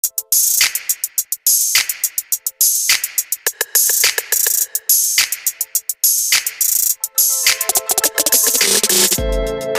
Thank you.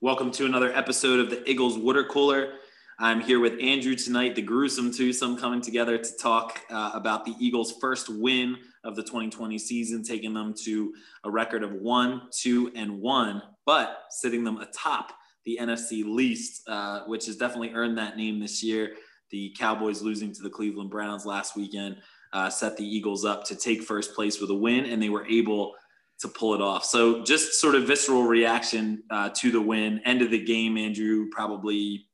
Welcome to another episode of the Eagles Water Cooler. I'm here with Andrew tonight, the gruesome twosome coming together to talk uh, about the Eagles' first win of the 2020 season, taking them to a record of one, two, and one, but sitting them atop the NFC least, uh, which has definitely earned that name this year. The Cowboys losing to the Cleveland Browns last weekend uh, set the Eagles up to take first place with a win, and they were able to pull it off. So, just sort of visceral reaction uh, to the win. End of the game, Andrew, probably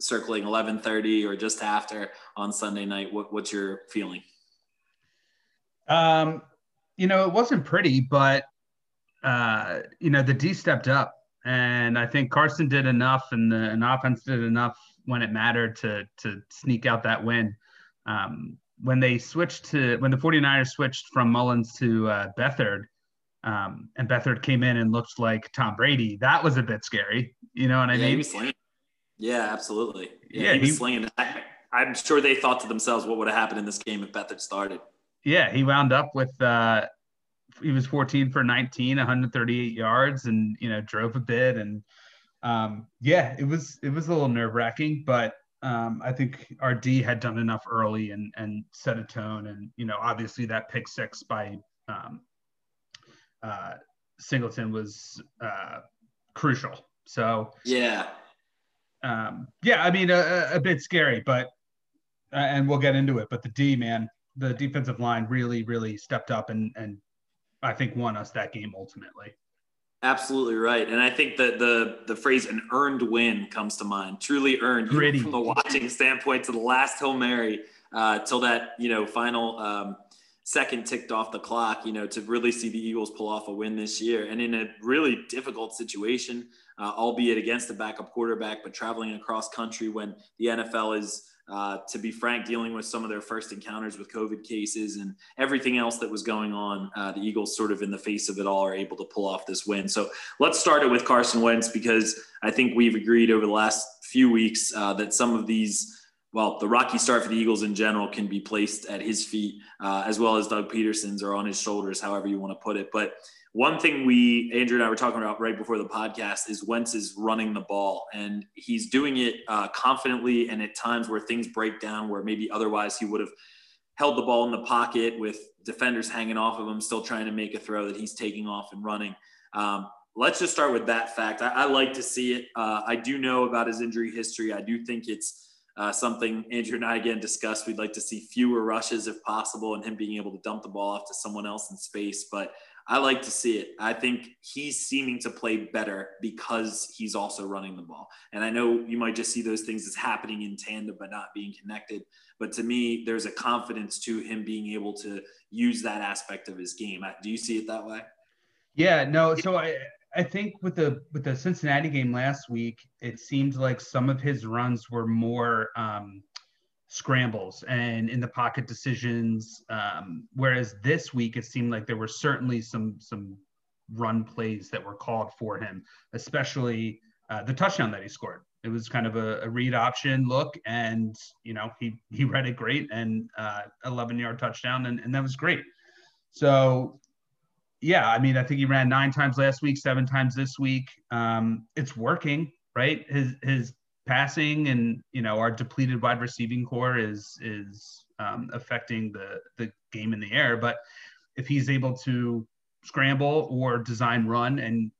circling 11:30 or just after on Sunday night. What, what's your feeling? Um, you know, it wasn't pretty, but uh, you know, the D stepped up, and I think Carson did enough, and the and offense did enough when it mattered to to sneak out that win. Um, when they switched to when the 49ers switched from Mullens to uh, Beathard, um, and Beathard came in and looked like Tom Brady, that was a bit scary. You know what I yeah, mean? Yeah, absolutely. Yeah, yeah he, he was slinging. I, am sure they thought to themselves, what would have happened in this game if Beathard started? Yeah, he wound up with uh, he was 14 for 19, 138 yards, and you know drove a bit, and um, yeah, it was it was a little nerve wracking, but um, I think our D had done enough early and and set a tone, and you know obviously that pick six by um, uh, Singleton was uh, crucial. So yeah, um, yeah, I mean a, a bit scary, but uh, and we'll get into it. But the D man, the defensive line really really stepped up and and I think won us that game ultimately. Absolutely right, and I think that the the phrase "an earned win" comes to mind. Truly earned, Gritty. from the watching standpoint, to the last hail mary, uh, till that you know final um, second ticked off the clock. You know, to really see the Eagles pull off a win this year, and in a really difficult situation, uh, albeit against a backup quarterback, but traveling across country when the NFL is uh, to be frank, dealing with some of their first encounters with COVID cases and everything else that was going on, uh, the Eagles, sort of in the face of it all, are able to pull off this win. So let's start it with Carson Wentz because I think we've agreed over the last few weeks uh, that some of these. Well, the rocky start for the Eagles in general can be placed at his feet, uh, as well as Doug Pederson's or on his shoulders, however you want to put it. But one thing we, Andrew and I were talking about right before the podcast is Wentz is running the ball and he's doing it uh, confidently and at times where things break down where maybe otherwise he would have held the ball in the pocket with defenders hanging off of him, still trying to make a throw that he's taking off and running. Um, let's just start with that fact. I, I like to see it. Uh, I do know about his injury history. I do think it's uh, something Andrew and I again discussed. We'd like to see fewer rushes if possible and him being able to dump the ball off to someone else in space. But I like to see it. I think he's seeming to play better because he's also running the ball. And I know you might just see those things as happening in tandem but not being connected. But to me, there's a confidence to him being able to use that aspect of his game. Do you see it that way? Yeah, no. So I I think with the with the Cincinnati game last week, it seemed like some of his runs were more um, scrambles and in the pocket decisions. Um, whereas this week, it seemed like there were certainly some some run plays that were called for him, especially uh, the touchdown that he scored. It was kind of a, a, read option look, and you know he he read it great and uh, 11 yard touchdown, and, and that was great. So yeah, I mean, I think he ran nine times last week, seven times this week. Um, it's working, right? His his passing and you know our depleted wide receiving corps is is um, affecting the the game in the air. But if he's able to scramble or design run and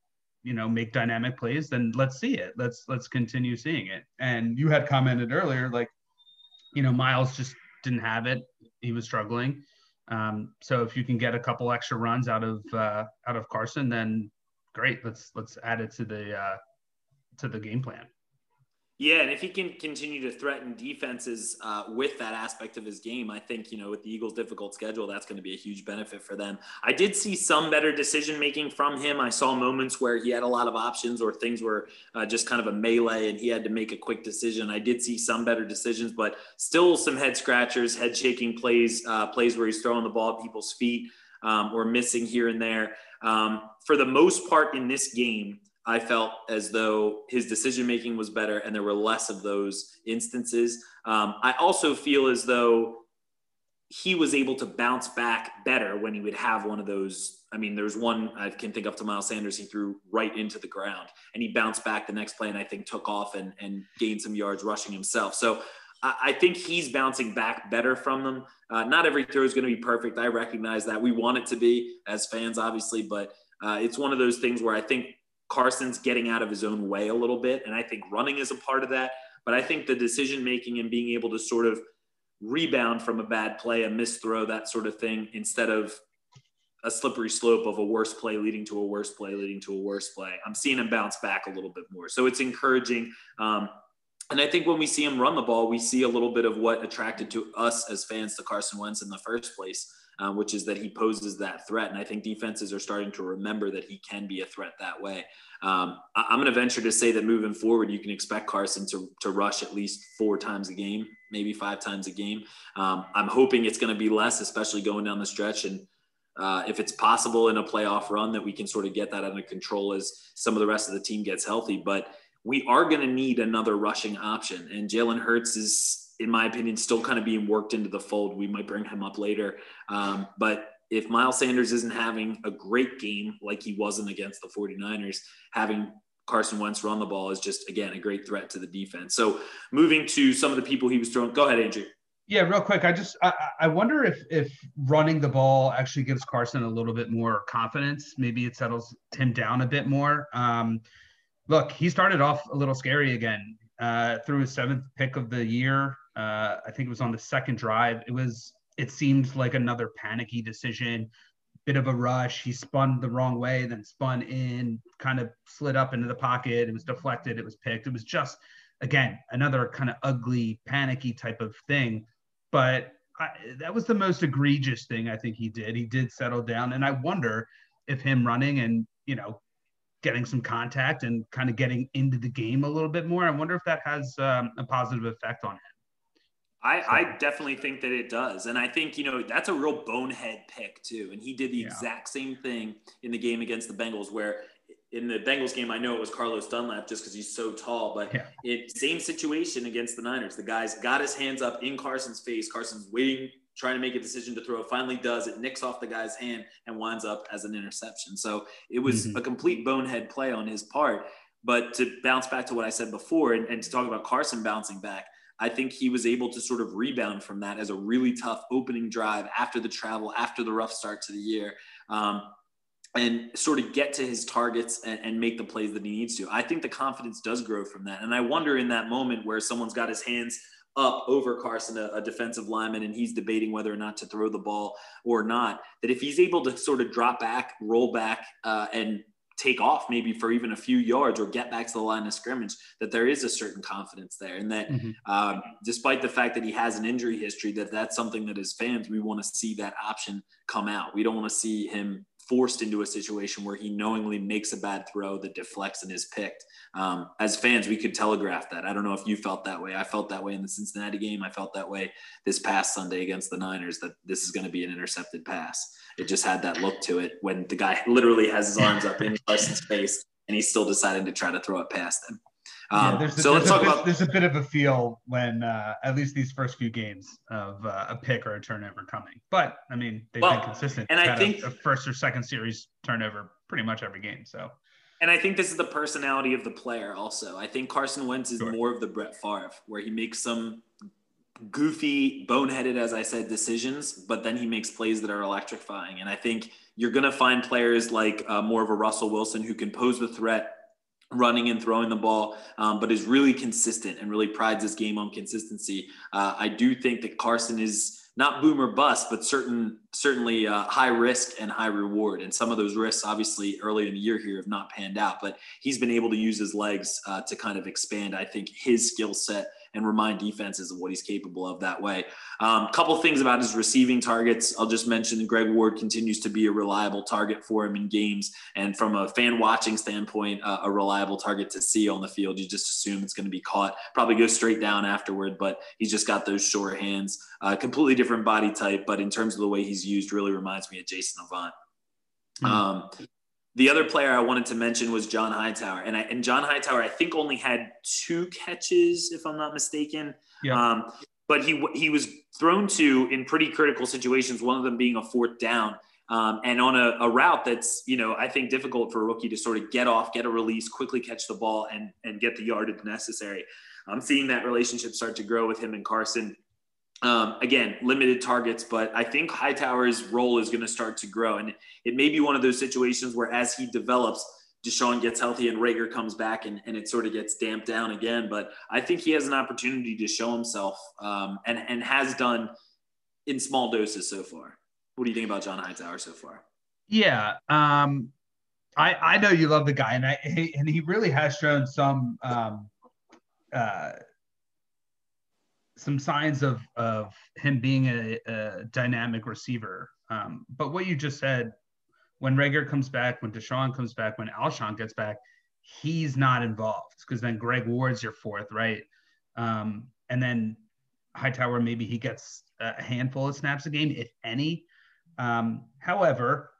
you know make dynamic plays, then let's see it. Let's let's continue seeing it. And you had commented earlier, like you know Miles just didn't have it. He was struggling. Um, so if you can get a couple extra runs out of uh, out of Carson, then great. Let's let's add it to the uh, to the game plan. Yeah, and if he can continue to threaten defenses uh, with that aspect of his game, I think you know with the Eagles' difficult schedule, that's going to be a huge benefit for them. I did see some better decision making from him. I saw moments where he had a lot of options, or things were uh, just kind of a melee, and he had to make a quick decision. I did see some better decisions, but still some head scratchers, head shaking plays, uh, plays where he's throwing the ball at people's feet um, or missing here and there. Um, for the most part in this game. I felt as though his decision making was better and there were less of those instances. Um, I also feel as though he was able to bounce back better when he would have one of those. I mean, there's one I can think of to Miles Sanders. He threw right into the ground and he bounced back the next play and I think took off and, and gained some yards rushing himself. So I, think he's bouncing back better from them. Uh, not every throw is going to be perfect. I recognize that. We want it to be as fans, obviously, but uh, it's one of those things where I think Carson's getting out of his own way a little bit. And I think running is a part of that. But I think the decision making and being able to sort of rebound from a bad play, a missed throw, that sort of thing, instead of a slippery slope of a worse play leading to a worse play leading to a worse play. I'm seeing him bounce back a little bit more. So it's encouraging. Um, and I think when we see him run the ball, we see a little bit of what attracted to us as fans to Carson Wentz in the first place, uh, which is that he poses that threat. And I think defenses are starting to remember that he can be a threat that way. Um, I, am going to venture to say that moving forward, you can expect Carson to, to rush at least four times a game, maybe five times a game. Um, I'm hoping it's going to be less, especially going down the stretch. And uh, if it's possible in a playoff run, that we can sort of get that under control as some of the rest of the team gets healthy. But we are going to need another rushing option. And Jalen Hurts is, in my opinion, still kind of being worked into the fold. We might bring him up later. Um, but if Miles Sanders isn't having a great game like he wasn't against the 49ers, having Carson Wentz run the ball is just, again, a great threat to the defense. So moving to some of the people he was throwing. Go ahead, Andrew. Yeah, real quick. I just I, I wonder if if running the ball actually gives Carson a little bit more confidence. Maybe it settles him down a bit more. Um, look, he started off a little scary again. Uh, through his seventh pick of the year, uh, I think it was on the second drive. It was it seemed like another panicky decision, bit of a rush. He spun the wrong way, then spun in, kind of slid up into the pocket. It was deflected. It was picked. It was just, again, another kind of ugly, panicky type of thing. But I, that was the most egregious thing I think he did. He did settle down, and I wonder if him running and you know getting some contact and kind of getting into the game a little bit more. I wonder if that has um, a positive effect on him. I, so. I definitely think that it does. And I think, you know, that's a real bonehead pick, too. And he did the yeah. exact same thing in the game against the Bengals, where in the Bengals game, I know it was Carlos Dunlap just because he's so tall, but yeah. it same situation against the Niners. The guy's got his hands up in Carson's face. Carson's waiting, trying to make a decision to throw. Finally does it, nicks off the guy's hand and winds up as an interception. So it was mm-hmm. a complete bonehead play on his part. But to bounce back to what I said before and, and to talk about Carson bouncing back, I think he was able to sort of rebound from that as a really tough opening drive after the travel, after the rough start to the year. Um, and sort of get to his targets and, and, make the plays that he needs to. I think the confidence does grow from that. And I wonder in that moment where someone's got his hands up over Carson, a, a, defensive lineman, and he's debating whether or not to throw the ball or not, that if he's able to sort of drop back, roll back, uh, and take off maybe for even a few yards or get back to the line of scrimmage, that there is a certain confidence there. And that mm-hmm. um, despite the fact that he has an injury history, that that's something that as fans, we want to see that option come out. We don't want to see him forced into a situation where he knowingly makes a bad throw that deflects and is picked. Um, as fans, we could telegraph that. I don't know if you felt that way. I felt that way in the Cincinnati game. I felt that way this past Sunday against the Niners that this is going to be an intercepted pass. It just had that look to it when the guy literally has his arms up in Carson's face and he's still deciding to try to throw it past him. Um, yeah, there's, so let's talk bit, about. There's a bit of a feel when uh, at least these first few games of uh, a pick or a turnover coming. But I mean, they've well, been consistent. And I think a, a, first or second series turnover pretty much every game. So. And I think this is the personality of the player. Also, I think Carson Wentz is sure. more of the Brett Favre, where he makes some goofy, boneheaded, as I said, decisions, but then he makes plays that are electrifying. And I think you're going to find players like uh, more of a Russell Wilson who can pose the threat running and throwing the ball, um, but is really consistent and really prides his game on consistency. Uh, I do think that Carson is not boom or bust, but certain certainly uh, high risk and high reward. And some of those risks, obviously, early in the year here have not panned out. But he's been able to use his legs uh, to kind of expand, I think, his skill set and remind defenses of what he's capable of that way. A um, couple things about his receiving targets. I'll just mention Greg Ward continues to be a reliable target for him in games. And from a fan watching standpoint, uh, a reliable target to see on the field. You just assume it's going to be caught, probably go straight down afterward, but he's just got those short hands. Uh, completely different body type, but in terms of the way he's used, really reminds me of Jason Avant. Mm-hmm. Um, the other player I wanted to mention was John Hightower, and I, and John Hightower I think only had two catches, if I'm not mistaken. Yeah. Um, but he he was thrown to in pretty critical situations. One of them being a fourth down. Um, and on a, a, route that's you know I think difficult for a rookie to sort of get off, get a release, quickly catch the ball, and and get the yardage necessary. I'm seeing that relationship start to grow with him and Carson. Um, again, limited targets, but I think Hightower's role is going to start to grow, and it may be one of those situations where as he develops, DeSean gets healthy and Reagor comes back and, and it sort of gets damped down again. But I think he has an opportunity to show himself um, and, and has done in small doses so far. What do you think about John Hightower so far? Yeah. Um, I, I know you love the guy and I, and he really has shown some, um, uh, some signs of, of him being a, a dynamic receiver. Um, but what you just said when Reagor comes back, when DeSean comes back, when Alshon gets back, he's not involved because then Greg Ward's your fourth, right? Um, and then Hightower, maybe he gets a handful of snaps a game, if any. Um, however,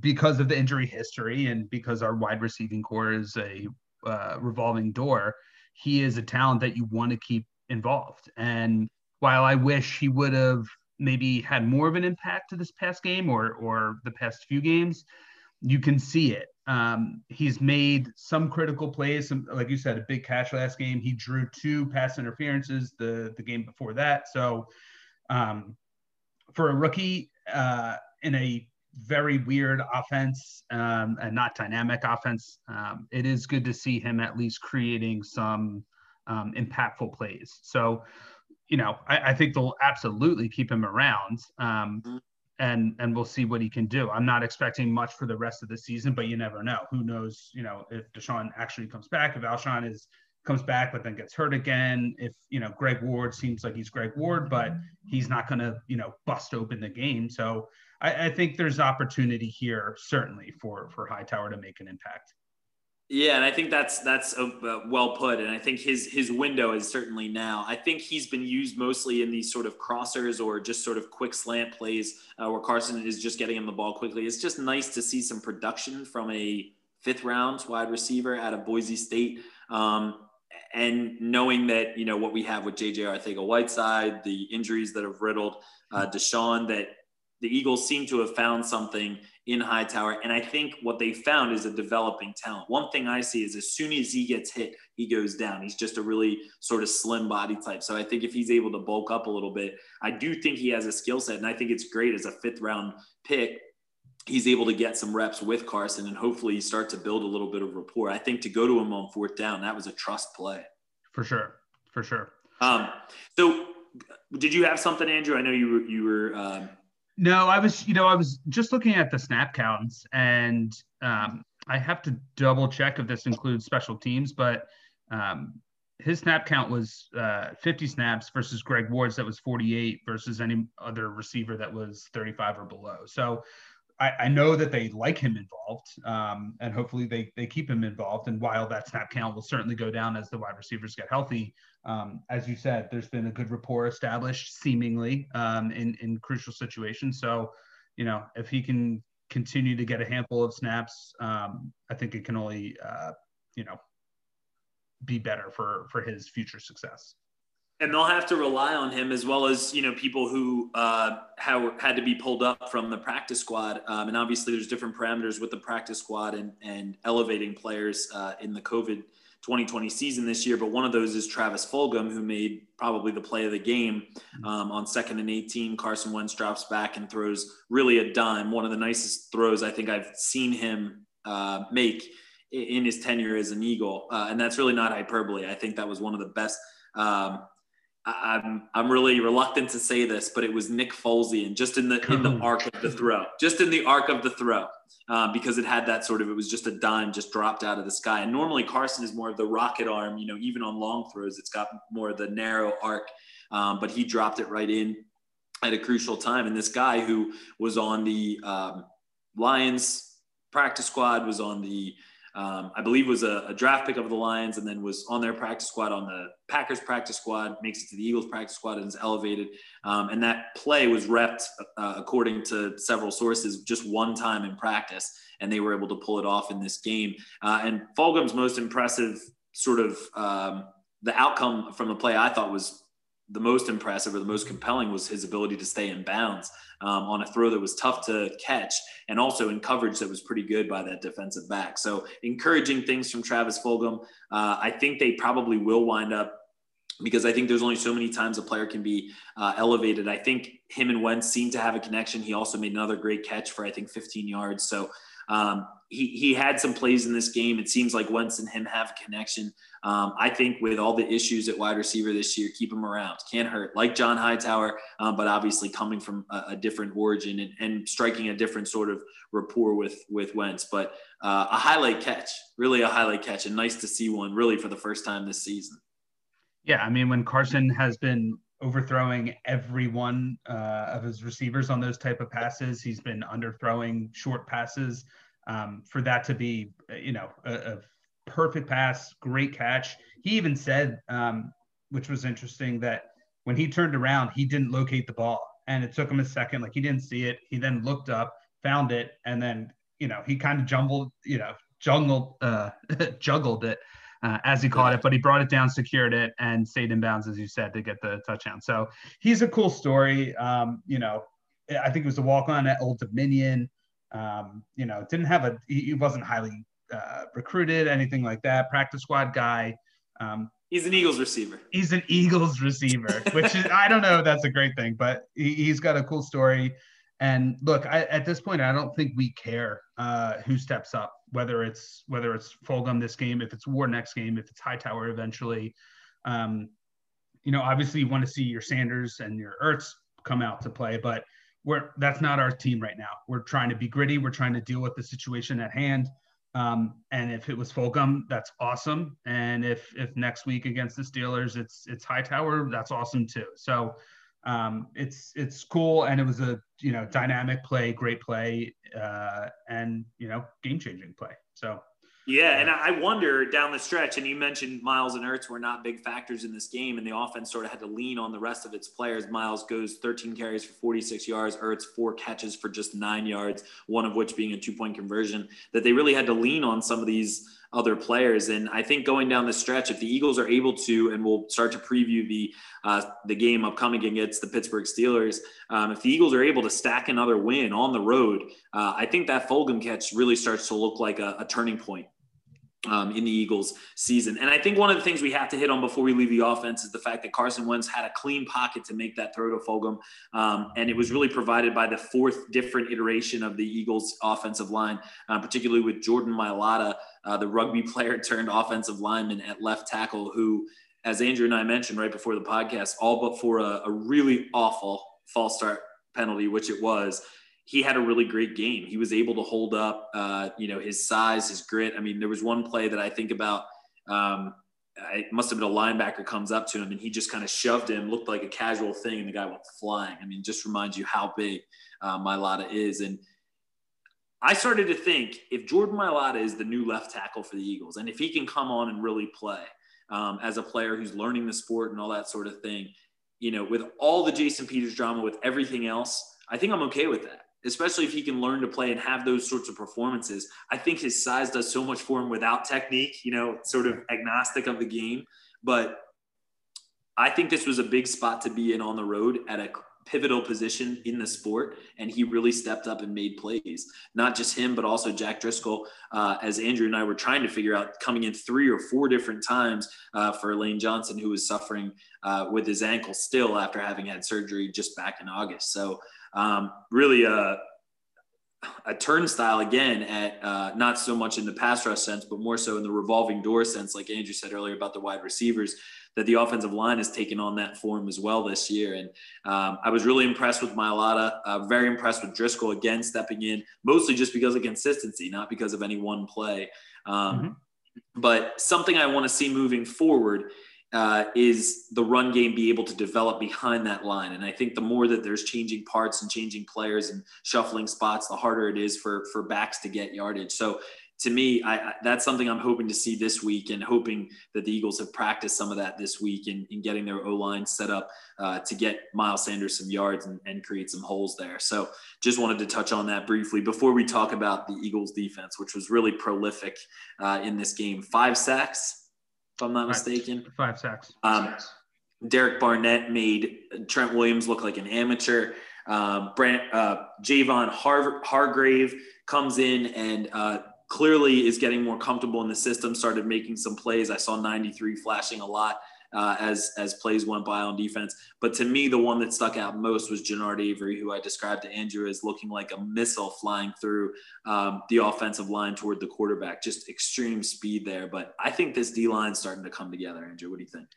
because of the injury history and because our wide receiving corps is a uh, revolving door, he is a talent that you want to keep involved. And while I wish he would have maybe had more of an impact to this past game or or the past few games, you can see it. Um, he's made some critical plays, some, like you said, a big catch last game. He drew two pass interferences the the game before that. So um, for a rookie uh, in a very weird offense um, and not dynamic offense, um, it is good to see him at least creating some um, impactful plays. So you know, I, I, think they'll absolutely keep him around. Um, mm-hmm. and and we'll see what he can do. I'm not expecting much for the rest of the season, but you never know. Who knows? You know, if DeSean actually comes back, if Alshon is comes back but then gets hurt again. If you know Greg Ward seems like he's Greg Ward, but he's not going to you know bust open the game. So I, I think there's opportunity here certainly for for Hightower to make an impact. Yeah, and I think that's that's a, uh, well put, and I think his his window is certainly now. I think he's been used mostly in these sort of crossers or just sort of quick slant plays uh, where Carson is just getting him the ball quickly. It's just nice to see some production from a fifth round wide receiver out of Boise State, um, and knowing that you know what we have with JJ Arcega-Whiteside, the injuries that have riddled uh, DeSean, that the Eagles seem to have found something in Hightower. And I think what they found is a developing talent. One thing I see is as soon as he gets hit, he goes down. He's just a really sort of slim body type. So I think if he's able to bulk up a little bit, I do think he has a skill set. And I think it's great as a fifth round pick. He's able to get some reps with Carson and hopefully start to build a little bit of rapport. I think to go to him on fourth down, that was a trust play. For sure. For sure. Um, so did you have something, Andrew? I know you were, you were, um, no, I was, you know, I was just looking at the snap counts, and um, I have to double check if this includes special teams, but um, his snap count was uh, 50 snaps versus Greg Ward's that was 48 versus any other receiver that was 35 or below. So I, I know that they like him involved, um, and hopefully they they keep him involved. And while that snap count will certainly go down as the wide receivers get healthy, um, as you said, there's been a good rapport established, seemingly um, in in crucial situations. So, you know, if he can continue to get a handful of snaps, um, I think it can only uh, you know be better for for his future success and they'll have to rely on him as well as you know people who uh, have, had to be pulled up from the practice squad. Um, and obviously, there's different parameters with the practice squad and and elevating players uh, in the COVID 2020 season this year. But one of those is Travis Fulgham, who made probably the play of the game um, on second and 18. Carson Wentz drops back and throws really a dime. One of the nicest throws I think I've seen him uh, make in his tenure as an Eagle, uh, and that's really not hyperbole. I think that was one of the best. Um, I'm I'm really reluctant to say this, but it was Nick Folesian just in the in the arc of the throw, just in the arc of the throw, uh, because it had that sort of it was just a dime just dropped out of the sky. And normally Carson is more of the rocket arm, you know, even on long throws, it's got more of the narrow arc, um, but he dropped it right in at a crucial time. And this guy who was on the um, Lions practice squad was on the um, I believe was a, a, draft pick of the Lions and then was on their practice squad on the Packers practice squad, makes it to the Eagles practice squad and is elevated. Um, and that play was repped, uh, according to several sources, just one time in practice, and they were able to pull it off in this game. Uh, and Fulgham's most impressive sort of um, the outcome from the play I thought was the most impressive or the most compelling was his ability to stay in bounds um, on a throw that was tough to catch and also in coverage that was pretty good by that defensive back. So encouraging things from Travis Fulgham. Uh, I think they probably will wind up because I think there's only so many times a player can be uh, elevated. I think him and Wentz seem to have a connection. He also made another great catch for I think 15 yards. So um, he, he had some plays in this game. It seems like Wentz and him have a connection. Um, I think with all the issues at wide receiver this year, keep him around. Can't hurt. Like John Hightower, um, but obviously coming from a, a different origin and, and, striking a different sort of rapport with with Wentz. But uh, a highlight catch, really a highlight catch, and nice to see one really for the first time this season. Yeah, I mean when Carson has been overthrowing every one uh, of his receivers on those type of passes, he's been underthrowing short passes um, for that to be, you know, a, a, perfect pass, great catch. He even said, um, which was interesting, that when he turned around, he didn't locate the ball, and it took him a second. Like he didn't see it. He then looked up, found it, and then you know he kind of jumbled, you know, jungled, uh, juggled it. Uh, as he caught it, but he brought it down, secured it, and stayed in bounds, as you said, to get the touchdown. So he's a cool story. Um, you know, I think it was a walk on at Old Dominion. Um, you know, didn't have a he wasn't highly uh, recruited, anything like that. Practice squad guy. Um, he's an Eagles receiver. He's an Eagles receiver, which is I don't know if that's a great thing, but he, has got a cool story. And look, I, at this point, I don't think we care uh, who steps up, whether it's whether it's Fulgham this game, if it's War next game, if it's Hightower eventually. Um, you know, obviously, you want to see your Sanders and your Ertz come out to play, but we're that's not our team right now. We're trying to be gritty. We're trying to deal with the situation at hand. Um, and if it was Fulgham, that's awesome. And if if next week against the Steelers, it's it's Hightower, that's awesome too. So um, it's it's cool, and it was a you know dynamic play, great play, uh, and you know game changing play. So yeah, and I wonder down the stretch, and you mentioned Miles and Ertz were not big factors in this game, and the offense sort of had to lean on the rest of its players. Miles goes 13 carries for 46 yards, Ertz four catches for just nine yards, one of which being a two point conversion. That they really had to lean on some of these other players. And I think going down the stretch, if the Eagles are able to, and we'll start to preview the uh, the game upcoming against the Pittsburgh Steelers, um, if the Eagles are able to stack another win on the road, uh, I think that Fulgham catch really starts to look like a, a turning point um, in the Eagles season. And I think one of the things we have to hit on before we leave the offense is the fact that Carson Wentz had a clean pocket to make that throw to Fulgham. Um, and it was really provided by the fourth different iteration of the Eagles offensive line, uh, particularly with Jordan Mailata, uh, the rugby player turned offensive lineman at left tackle, who, as Andrew and I mentioned right before the podcast, all but for a, a really awful false start penalty, which it was, he had a really great game. He was able to hold up, uh, you know, his size, his grit. I mean, there was one play that I think about. Um, it must have been a linebacker comes up to him and he just kind of shoved him, looked like a casual thing, and the guy went flying. I mean, just reminds you how big uh, Mailata is. And I started to think if Jordan Mailata is the new left tackle for the Eagles, and if he can come on and really play um, as a player who's learning the sport and all that sort of thing, you know, with all the Jason Peters drama, with everything else, I think I'm okay with that especially if he can learn to play and have those sorts of performances. I think his size does so much for him without technique, you know, sort of agnostic of the game. But I think this was a big spot to be in on the road at a pivotal position in the sport. And he really stepped up and made plays. Not just him, but also Jack Driscoll, uh, as Andrew and I were trying to figure out, coming in three or four different times uh, for Lane Johnson, who was suffering uh, with his ankle still after having had surgery just back in August. So, um, really a, a turnstile again at uh, not so much in the pass rush sense, but more so in the revolving door sense, like Andrew said earlier about the wide receivers, that the offensive line has taken on that form as well this year. And um, I was really impressed with Mailata, uh, very impressed with Driscoll again stepping in, mostly just because of consistency, not because of any one play. Um, mm-hmm. But something I want to see moving forward uh, is the run game be able to develop behind that line. And I think the more that there's changing parts and changing players and shuffling spots, the harder it is for for backs to get yardage. So to me, I, I, that's something I'm hoping to see this week, and hoping that the Eagles have practiced some of that this week in, in getting their O line set up uh, to get Miles Sanders some yards and, and, create some holes there. So, just wanted to touch on that briefly before we talk about the Eagles' defense, which was really prolific uh, in this game. Five sacks, if I'm not mistaken. Five sacks. Um, Derek Barnett made Trent Williams look like an amateur. Um, Brant, uh, Javon Har- Hargrave comes in and uh, clearly is getting more comfortable in the system, started making some plays. I saw 93 flashing a lot uh, as as plays went by on defense. But to me, the one that stuck out most was Genard Avery, who I described to Andrew as looking like a missile flying through um, the offensive line toward the quarterback. Just extreme speed there. But I think this D line starting to come together. Andrew, what do you think?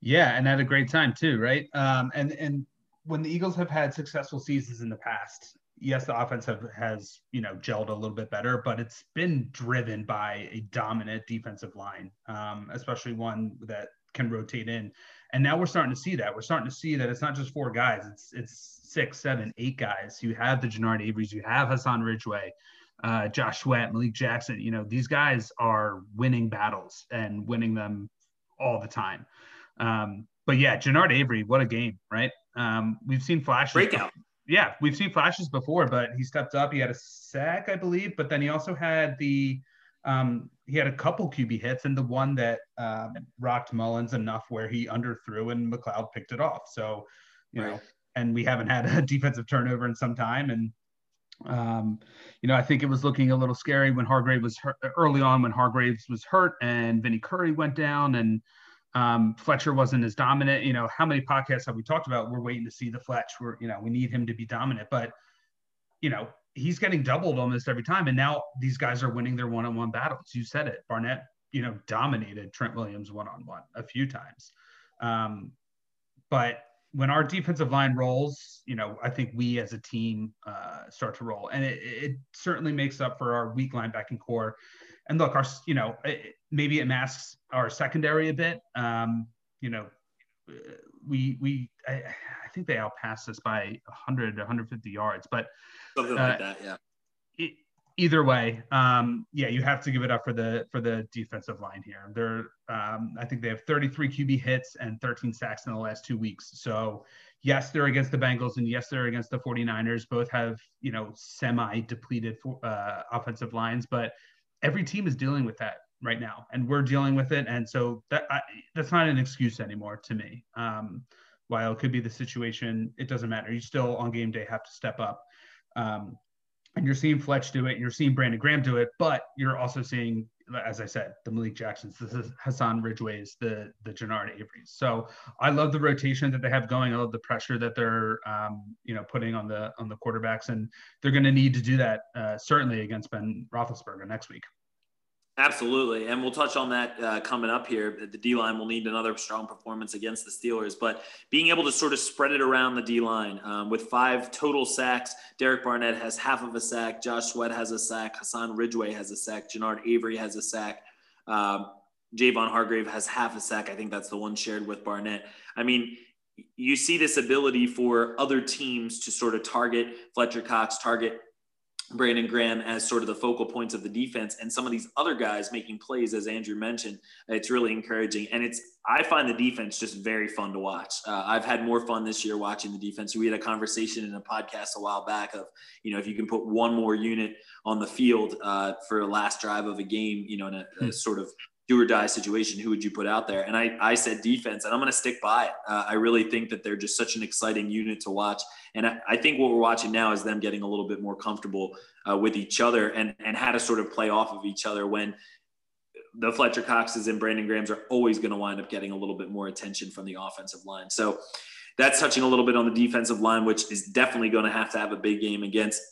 Yeah, and at a great time too, right? Um, and and when the Eagles have had successful seasons in the past, yes, the offense have, has you know gelled a little bit better, but it's been driven by a dominant defensive line, um, especially one that can rotate in. And now we're starting to see that. We're starting to see that it's not just four guys; it's it's six, seven, eight guys. You have the Genard Averys, you have Hassan Ridgeway, uh, Josh Sweat, Malik Jackson. You know these guys are winning battles and winning them all the time. Um, but yeah, Genard Avery, what a game, right? Um, we've seen flashes. Breakout. Yeah, we've seen flashes before, but he stepped up. He had a sack, I believe, but then he also had the um, he had a couple QB hits, and the one that um, rocked Mullens enough where he underthrew and McLeod picked it off. So, you right. know, and we haven't had a defensive turnover in some time, and um, you know, I think it was looking a little scary when Hargrave was hurt, early on when Hargraves was hurt and Vinny Curry went down and um, Fletcher wasn't as dominant. You know, how many podcasts have we talked about? We're waiting to see the Fletch. We're, you know, we need him to be dominant, but you know, he's getting doubled almost every time. And now these guys are winning their one-on-one battles. You said it. Barnett, you know, dominated Trent Williams one-on-one a few times. Um, but when our defensive line rolls, you know, I think we as a team uh, start to roll, and it, it, certainly makes up for our weak linebacking corps. And look, our, you know, it, maybe it masks our secondary a bit. Um, you know, we we I, I think they outpassed us by 100 150 yards, but something like uh, that, yeah. It, either way, um, yeah, you have to give it up for the for the defensive line here. They're um, I think they have 33 QB hits and 13 sacks in the last two weeks. So yes, they're against the Bengals and yes, they're against the 49ers. Both have you know semi depleted uh, offensive lines, but every team is dealing with that right now, and we're dealing with it. And so that I, that's not an excuse anymore to me. Um, while it could be the situation, it doesn't matter. You still on game day have to step up. Um, you're seeing Fletch do it, you're seeing Brandon Graham do it, but you're also seeing, as I said, the Malik Jacksons, the Hassan Ridgeways, the the Genard Averys. So I love the rotation that they have going. I love the pressure that they're um, you know putting on the on the quarterbacks, and they're going to need to do that uh, certainly against Ben Roethlisberger next week. Absolutely. And we'll touch on that uh, coming up here. The D line will need another strong performance against the Steelers, but being able to sort of spread it around the D line um, with five total sacks. Derek Barnett has half of a sack. Josh Sweat has a sack. Hassan Ridgeway has a sack. Genard Avery has a sack. Um, Javon Hargrave has half a sack. I think that's the one shared with Barnett. I mean, you see this ability for other teams to sort of target Fletcher Cox, target Brandon Graham as sort of the focal points of the defense and some of these other guys making plays, as Andrew mentioned, it's really encouraging. And it's, I find the defense just very fun to watch. Uh, I've had more fun this year watching the defense. We had a conversation in a podcast a while back of, you know, if you can put one more unit on the field uh, for a last drive of a game, you know, in a, a hmm. sort of do or die situation, who would you put out there? And I, I said defense, and I'm going to stick by it. Uh, I really think that they're just such an exciting unit to watch. And I, I, think what we're watching now is them getting a little bit more comfortable uh, with each other and, and how to sort of play off of each other when the Fletcher Coxes and Brandon Grahams are always going to wind up getting a little bit more attention from the offensive line. So that's touching a little bit on the defensive line, which is definitely going to have to have a big game against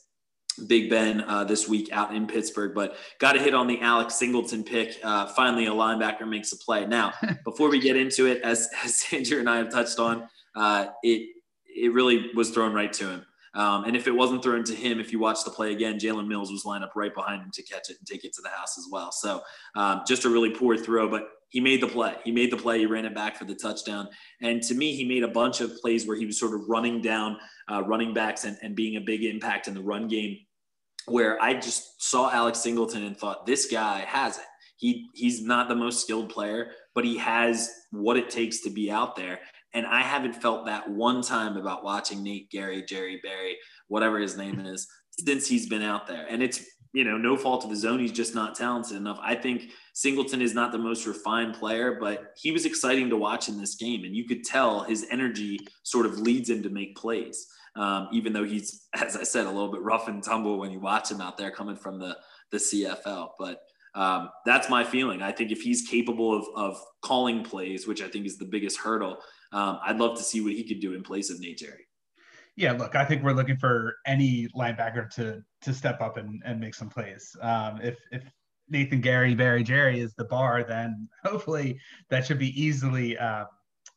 Big Ben uh, this week out in Pittsburgh, but got to hit on the Alex Singleton pick. Uh, finally, a linebacker makes a play. Now, before we get into it, as, as Andrew and I have touched on, uh, it it really was thrown right to him. Um, and if it wasn't thrown to him, if you watch the play again, Jalen Mills was lined up right behind him to catch it and take it to the house as well. So um, just a really poor throw, but he made the play. He made the play. He ran it back for the touchdown. And to me, he made a bunch of plays where he was sort of running down uh, running backs and, and being a big impact in the run game. Where I just saw Alex Singleton and thought, this guy has it. He he's not the most skilled player, but he has what it takes to be out there. And I haven't felt that one time about watching Nate Gary, Jerry Berry, whatever his name is, since he's been out there. And it's you know, no fault of his own. He's just not talented enough. I think Singleton is not the most refined player, but he was exciting to watch in this game. And you could tell his energy sort of leads him to make plays, um, even though he's, as I said, a little bit rough and tumble when you watch him out there coming from the, the CFL. But um, that's my feeling. I think if he's capable of, of calling plays, which I think is the biggest hurdle, um, I'd love to see what he could do in place of Nate Gerry yeah, look, I think we're looking for any linebacker to to step up and, and make some plays. Um, if if Nathan Gary, Barry Jerry is the bar, then hopefully that should be easily uh,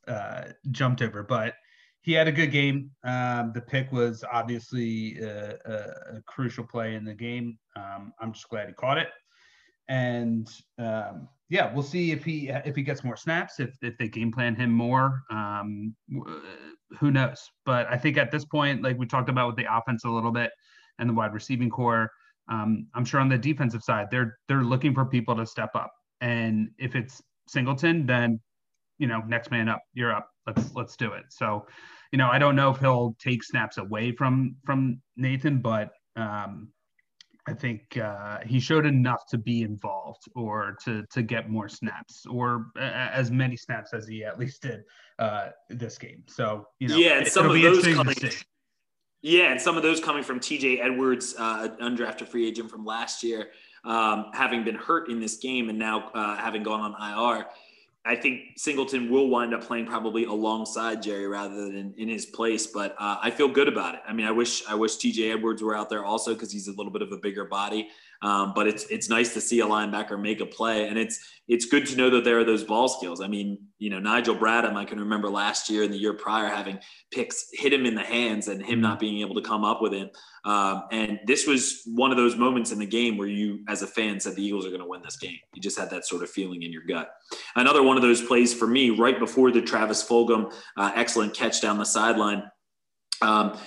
uh, jumped over. But he had a good game. Um, the pick was obviously a, a, a, crucial play in the game. Um, I'm just glad he caught it. And um, yeah, we'll see if he if he gets more snaps, if if they game plan him more. Um, who knows? But I think at this point, like we talked about with the offense a little bit and the wide receiving corps, um, I'm sure on the defensive side, they're they're looking for people to step up. And if it's Singleton, then you know, next man up, you're up. Let's let's do it. So, you know, I don't know if he'll take snaps away from from Nathan, but um, I think uh, he showed enough to be involved or to to get more snaps or uh, as many snaps as he at least did uh, this game. So you know, yeah, and some of those coming. Yeah, and some of those coming from T.J. Edwards, uh, undrafted free agent from last year, um, having been hurt in this game and now uh, having gone on IR. I think Singleton will wind up playing probably alongside Gerry rather than in his place, but uh, I feel good about it. I mean, I wish I wish TJ Edwards were out there also because he's a little bit of a bigger body. Um, but it's it's nice to see a linebacker make a play, and it's it's good to know that there are those ball skills. I mean, you know, Nigel Bradham, I can remember last year and the year prior having picks hit him in the hands and him not being able to come up with it. Um, and this was one of those moments in the game where you, as a fan, said the Eagles are going to win this game. You just had that sort of feeling in your gut. Another one of those plays for me, right before the Travis Fulgham uh, excellent catch down the sideline. Um,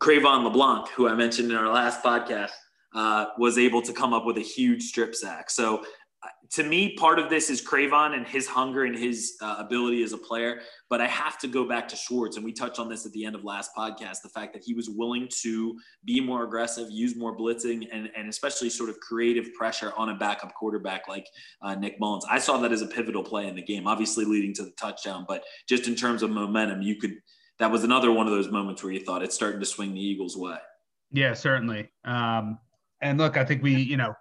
Cre'Von LeBlanc, who I mentioned in our last podcast, uh, was able to come up with a huge strip sack. So uh, to me, part of this is Cre'Von and his hunger and his uh, ability as a player. But I have to go back to Schwartz, and we touched on this at the end of last podcast. The fact that he was willing to be more aggressive, use more blitzing, and, and especially sort of creative pressure on a backup quarterback like uh, Nick Mullens. I saw that as a pivotal play in the game, obviously leading to the touchdown. But just in terms of momentum, you could that was another one of those moments where you thought it's starting to swing the Eagles' way. Yeah, certainly. Um, and look, I think we, you know,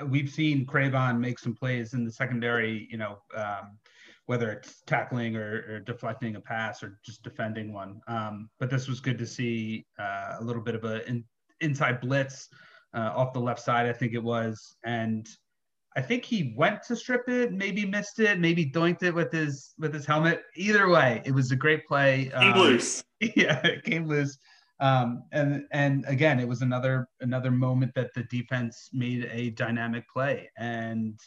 uh, we've seen Cre'Von make some plays in the secondary, you know, um, whether it's tackling or, or, deflecting a pass or just defending one. Um, but this was good to see uh, a little bit of a in, inside blitz uh, off the left side, I think it was, and I think he went to strip it, maybe missed it, maybe doinked it with his with his helmet. Either way, it was a great play. Came um, loose. Yeah, it came loose. Um, and and again, it was another another moment that the defense made a dynamic play, and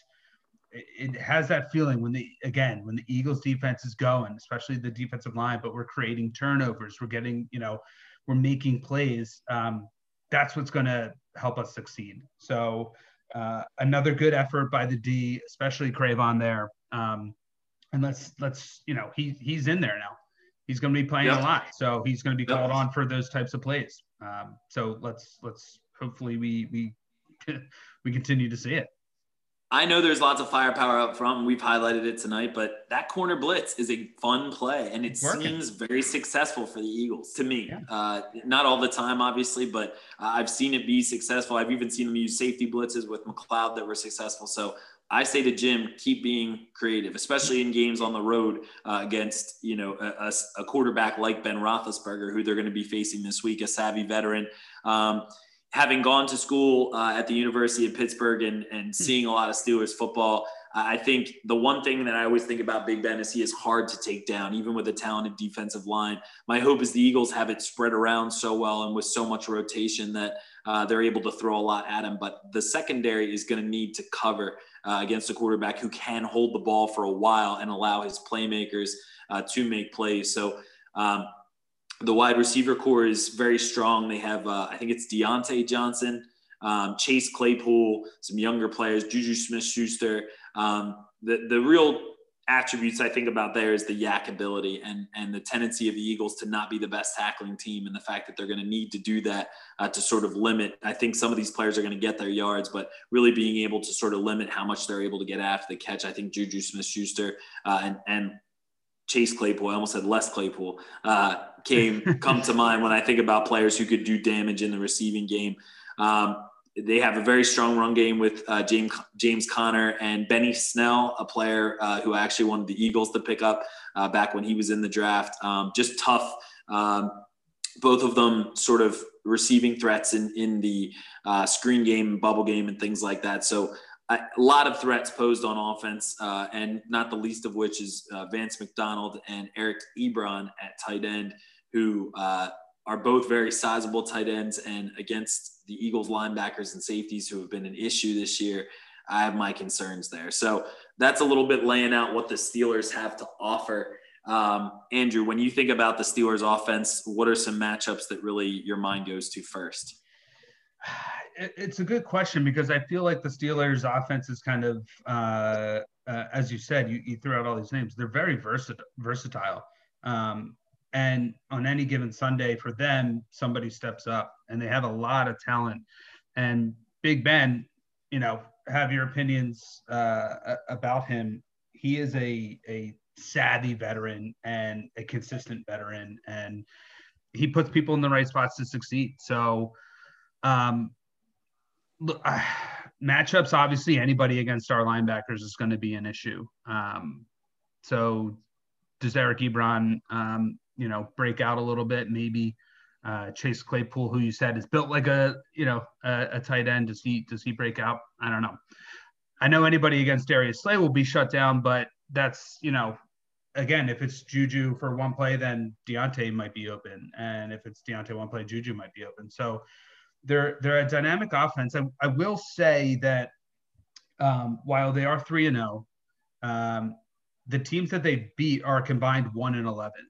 it, it has that feeling when the again when the Eagles defense is going, especially the defensive line, but we're creating turnovers, we're getting you know we're making plays. Um, that's what's going to help us succeed. So uh, another good effort by the D, especially Cre'Von there. Um, and let's let's you know he he's in there now he's going to be playing a lot, so he's going to be called on for those types of plays. Um, so let's let's hopefully we we we continue to see it. I know there's lots of firepower up front. We've highlighted it tonight, but that corner blitz is a fun play, and it seems very successful for the Eagles to me. Yeah. Uh, not all the time, obviously, but uh, I've seen it be successful. I've even seen them use safety blitzes with McLeod that were successful. So I say to Jim, keep being creative, especially in games on the road uh, against you know a, a, quarterback like Ben Roethlisberger, who they're going to be facing this week, a savvy veteran. Um, having gone to school uh, at the University of Pittsburgh and, and hmm. seeing a lot of Steelers football, I think the one thing that I always think about Big Ben is he is hard to take down, even with a talented defensive line. My hope is the Eagles have it spread around so well and with so much rotation that uh, they're able to throw a lot at him. But the secondary is going to need to cover uh, against a quarterback who can hold the ball for a while and allow his playmakers uh, to make plays. So um, the wide receiver corps is very strong. They have, uh, I think it's Diontae Johnson, um, Chase Claypool, some younger players, Juju Smith Schuster. Um, the, the real attributes I think about there is the YAC ability and and the tendency of the Eagles to not be the best tackling team and the fact that they're going to need to do that uh, to sort of limit. I think some of these players are going to get their yards, but really being able to sort of limit how much they're able to get after the catch. I think Juju Smith-Schuster uh, and and Chase Claypool, I almost said Les Claypool, uh, came come to mind when I think about players who could do damage in the receiving game. Um, they have a very strong run game with uh, James James Conner and Benny Snell, a player uh, who actually wanted the Eagles to pick up uh, back when he was in the draft. Um, just tough. Um, both of them sort of receiving threats in in the uh, screen game, bubble game, and things like that. So a lot of threats posed on offense, uh, and not the least of which is uh, Vance McDonald and Eric Ebron at tight end, who are both very sizable tight ends. And against the Eagles linebackers and safeties who have been an issue this year, I have my concerns there. So that's a little bit laying out what the Steelers have to offer. Um, Andrew, when you think about the Steelers offense, what are some matchups that really your mind goes to first? It's a good question because I feel like the Steelers offense is kind of, uh, uh, as you said, you, you, threw out all these names. They're very versatile. versatile. Um, and on any given Sunday for them, somebody steps up and they have a lot of talent. And Big Ben, you know, have your opinions uh, about him. He is a, a savvy veteran and a consistent veteran, and he puts people in the right spots to succeed. So, um, look, uh, matchups obviously anybody against our linebackers is going to be an issue. Um, so, does Eric Ebron um, you know, break out a little bit. Maybe uh, Chase Claypool, who you said is built like a, you know, a, a, tight end. Does he does he break out? I don't know. I know anybody against Darius Slay will be shut down, but that's you know, again, if it's Juju for one play, then Diontae might be open, and if it's Diontae one play, Juju might be open. So they're they're a dynamic offense. I, I will say that um, while they are three and zero, oh, um, the teams that they beat are combined one and eleven.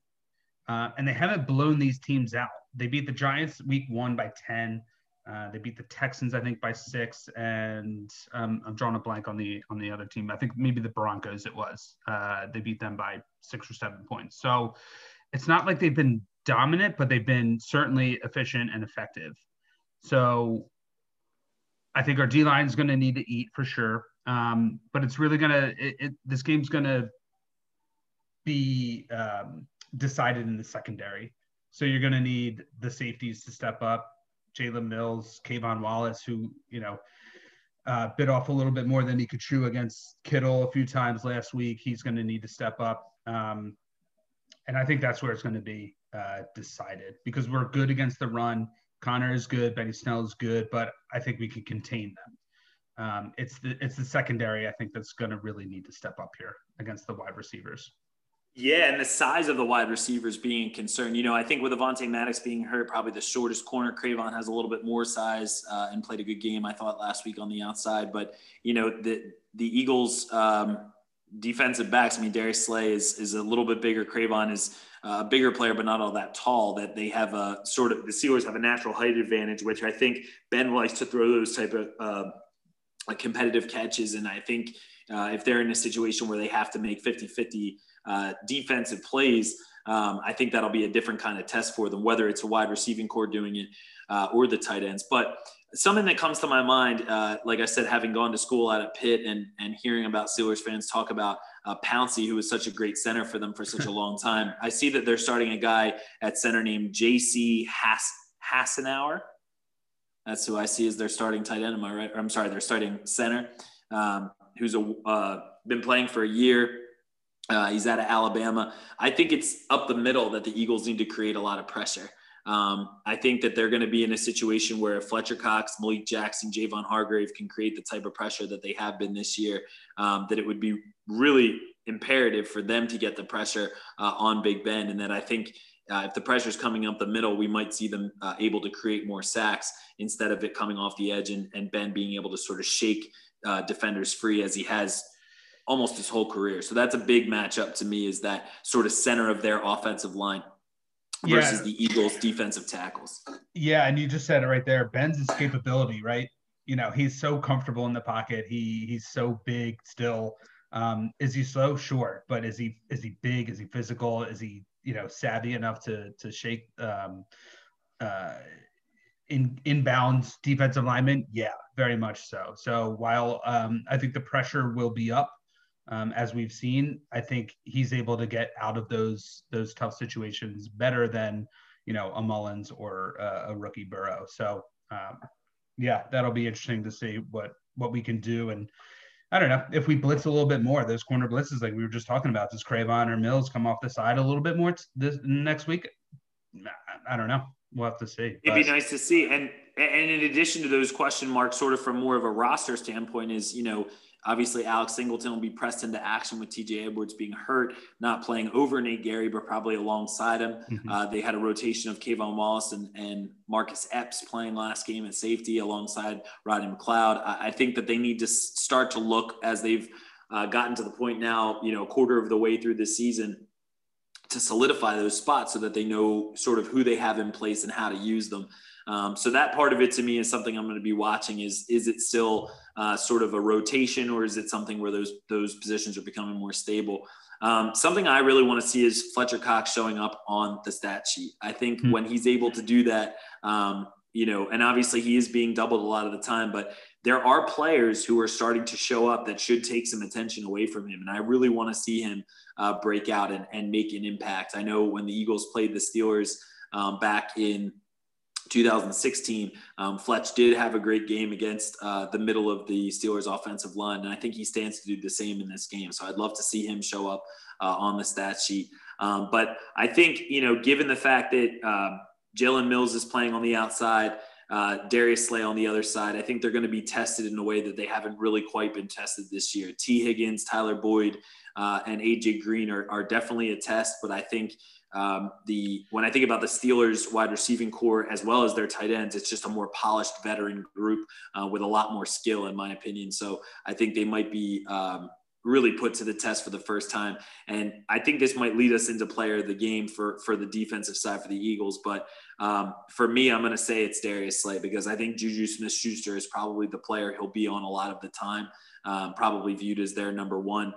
Uh, and they haven't blown these teams out. They beat the Giants week one by 10. Uh, they beat the Texans, I think, by six, and um, I'm drawing a blank on the on the other team. I think maybe the Broncos. It was uh, they beat them by six or seven points. So it's not like they've been dominant, but they've been certainly efficient and effective. So I think our D line is going to need to eat for sure. Um, but it's really going to it, this game's going to be um, decided in the secondary. So you're going to need the safeties to step up. Jalen Mills, K'Von Wallace, who, you know, uh, bit off a little bit more than he could chew against Kittle a few times last week. He's going to need to step up. Um, and I think that's where it's going to be uh, decided because we're good against the run. Conner is good. Benny Snell is good, but I think we can contain them. Um, it's the it's the secondary I think that's going to really need to step up here against the wide receivers. Yeah, and the size of the wide receivers being concerned. You know, I think with Avonte Maddox being hurt, probably the shortest corner, Cre'Von has a little bit more size uh, and played a good game, I thought, last week on the outside. But, you know, the, the Eagles' um, defensive backs, I mean, Darius Slay is, is a little bit bigger. Cre'Von is a bigger player, but not all that tall, that they have a sort of, the Steelers have a natural height advantage, which I think Ben likes to throw those type of uh, competitive catches. And I think uh, if they're in a situation where they have to make 50 50, uh, defensive plays, um, I think that'll be a different kind of test for them, whether it's a wide receiving corps doing it uh, or the tight ends. But something that comes to my mind, uh, like I said, having gone to school out at Pitt and, and hearing about Steelers fans talk about uh, Pouncey, who was such a great center for them for such a long time. I see that they're starting a guy at center named J.C. Hass- Hassenauer. That's who I see as their starting tight end. Am I right? Or I'm sorry, their starting center, um, who's a, uh, been playing for a year uh, he's out of Alabama. I think it's up the middle that the Eagles need to create a lot of pressure. Um, I think that they're going to be in a situation where Fletcher Cox, Malik Jackson, Javon Hargrave can create the type of pressure that they have been this year, um, that it would be really imperative for them to get the pressure uh, on Big Ben. And that I think uh, if the pressure is coming up the middle, we might see them uh, able to create more sacks instead of it coming off the edge and, and Ben being able to sort of shake uh, defenders free as he has almost his whole career. So that's a big matchup to me is that sort of center of their offensive line versus yeah. the Eagles defensive tackles. Yeah, and you just said it right there. Ben's escapability, right? You know, he's so comfortable in the pocket. He he's so big still. Um, is he slow? Sure, but is he is he big? Is he physical? Is he you know savvy enough to to shake um, uh, in inbounds defensive lineman? Yeah, very much so. So while um, I think the pressure will be up um, as we've seen, I think he's able to get out of those those tough situations better than you know a Mullens or uh, a rookie Burrow. So um, yeah, that'll be interesting to see what what we can do and. I don't know if we blitz a little bit more. Those corner blitzes, like we were just talking about, does Cre'Von or Mills come off the side a little bit more this next week? I don't know. We'll have to see. It'd be nice to see. And and in addition to those question marks, sort of from more of a roster standpoint, is you know Obviously, Alex Singleton will be pressed into action with TJ Edwards being hurt, not playing over Nate Gerry, but probably alongside him. Mm-hmm. Uh, they had a rotation of K'Von Wallace and, and Marcus Epps playing last game at safety alongside Rodney McLeod. I, I think that they need to start to look as they've uh, gotten to the point now, you know, a quarter of the way through this season to solidify those spots so that they know sort of who they have in place and how to use them. Um, so that part of it to me is something I'm going to be watching. Is is it still uh, sort of a rotation, or is it something where those those positions are becoming more stable? Um, something I really want to see is Fletcher Cox showing up on the stat sheet. I think mm-hmm. when he's able to do that, um, you know, and obviously he is being doubled a lot of the time, but there are players who are starting to show up that should take some attention away from him. And I really want to see him uh, break out and, and make an impact. I know when the Eagles played the Steelers um, back in 2016, um, Fletch did have a great game against uh, the middle of the Steelers' offensive line, and I think he stands to do the same in this game. So I'd love to see him show up uh, on the stat sheet. Um, but I think you know, given the fact that uh, Jalen Mills is playing on the outside, uh, Darius Slay on the other side, I think they're going to be tested in a way that they haven't really quite been tested this year. Tee Higgins, Tyler Boyd, uh, and AJ Green are, are definitely a test, but I think um, the when I think about the Steelers wide receiving corps as well as their tight ends, it's just a more polished veteran group uh, with a lot more skill, in my opinion. So I think they might be um, really put to the test for the first time. And I think this might lead us into player of the game for for the defensive side for the Eagles. But um, for me, I'm going to say it's Darius Slay because I think Juju Smith-Schuster is probably the player he'll be on a lot of the time, um, probably viewed as their number one.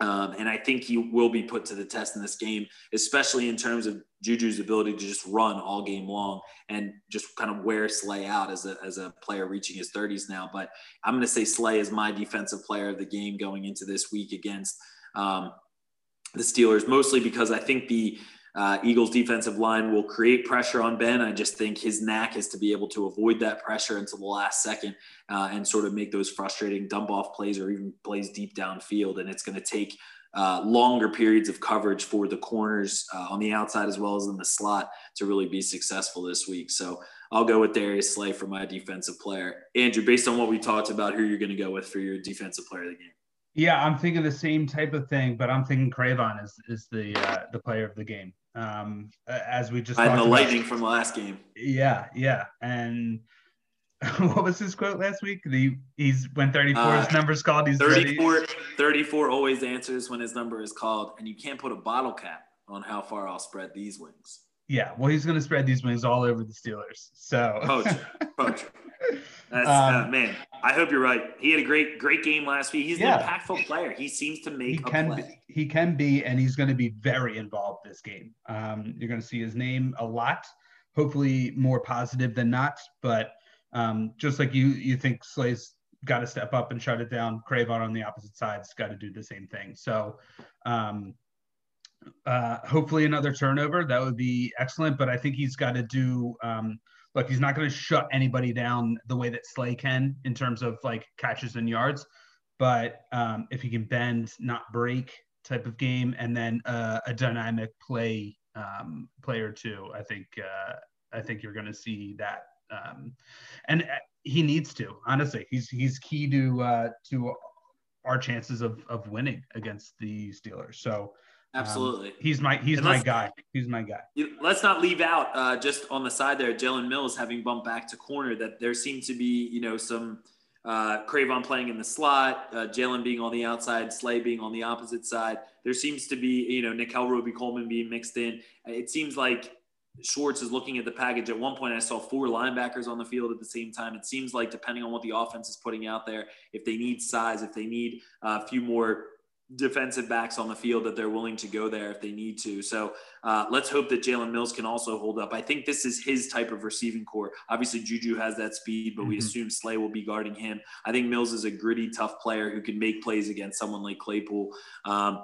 Um, and I think he will be put to the test in this game, especially in terms of Juju's ability to just run all game long and just kind of wear Slay out as a, as a player reaching his 30s now. But I'm going to say Slay is my defensive player of the game going into this week against um, the Steelers, mostly because I think the uh, Eagles defensive line will create pressure on Ben. I just think his knack is to be able to avoid that pressure until the last second uh, and sort of make those frustrating dump off plays or even plays deep downfield. And it's going to take uh, longer periods of coverage for the corners uh, on the outside as well as in the slot to really be successful this week. So I'll go with Darius Slay for my defensive player. Andrew, based on what we talked about, who you're going to go with for your defensive player of the game? Yeah, I'm thinking the same type of thing, but I'm thinking Cre'Von is is the uh, the player of the game. Um, as we just I had the lightning from the last game. Yeah, yeah. And what was his quote last week? The he's when 34 uh, his number's called. He's 34, ready. 34 always answers when his number is called, and you can't put a bottle cap on how far I'll spread these wings. Yeah, well, he's going to spread these wings all over the Steelers. So, poacher, poacher. That's um, uh, man. I hope you're right. He had a great, great game last week. He's yeah. an impactful player. He seems to make he can play. Be, he can be, and he's going to be very involved this game. Um, you're going to see his name a lot. Hopefully, more positive than not. But um, just like you, you think Slay's got to step up and shut it down. Cre'Von on the opposite side's got to do the same thing. So, um, uh, hopefully, another turnover that would be excellent. But I think he's got to do. Um, look, he's not going to shut anybody down the way that Slay can in terms of like catches and yards. But um, if he can bend, not break type of game, and then uh, a dynamic play um, player too, I think uh, I think you're going to see that. Um, and uh, he needs to honestly. He's he's key to uh, to our chances of of winning against the Steelers. So Absolutely. Um, he's my he's my guy. He's my guy. Let's not leave out uh, just on the side there, Jalen Mills having bumped back to corner. That there seemed to be you know some uh, Cre'Von playing in the slot, uh, Jalen being on the outside, Slay being on the opposite side. There seems to be you know Nickell Robey Coleman being mixed in. It seems like Schwartz is looking at the package. At one point, I saw four linebackers on the field at the same time. It seems like, depending on what the offense is putting out there, if they need size, if they need a few more defensive backs on the field, that they're willing to go there if they need to. So uh, let's hope that Jalen Mills can also hold up. I think this is his type of receiving corps. Obviously, Juju has that speed, but mm-hmm. we assume Slay will be guarding him. I think Mills is a gritty, tough player who can make plays against someone like Claypool. Um,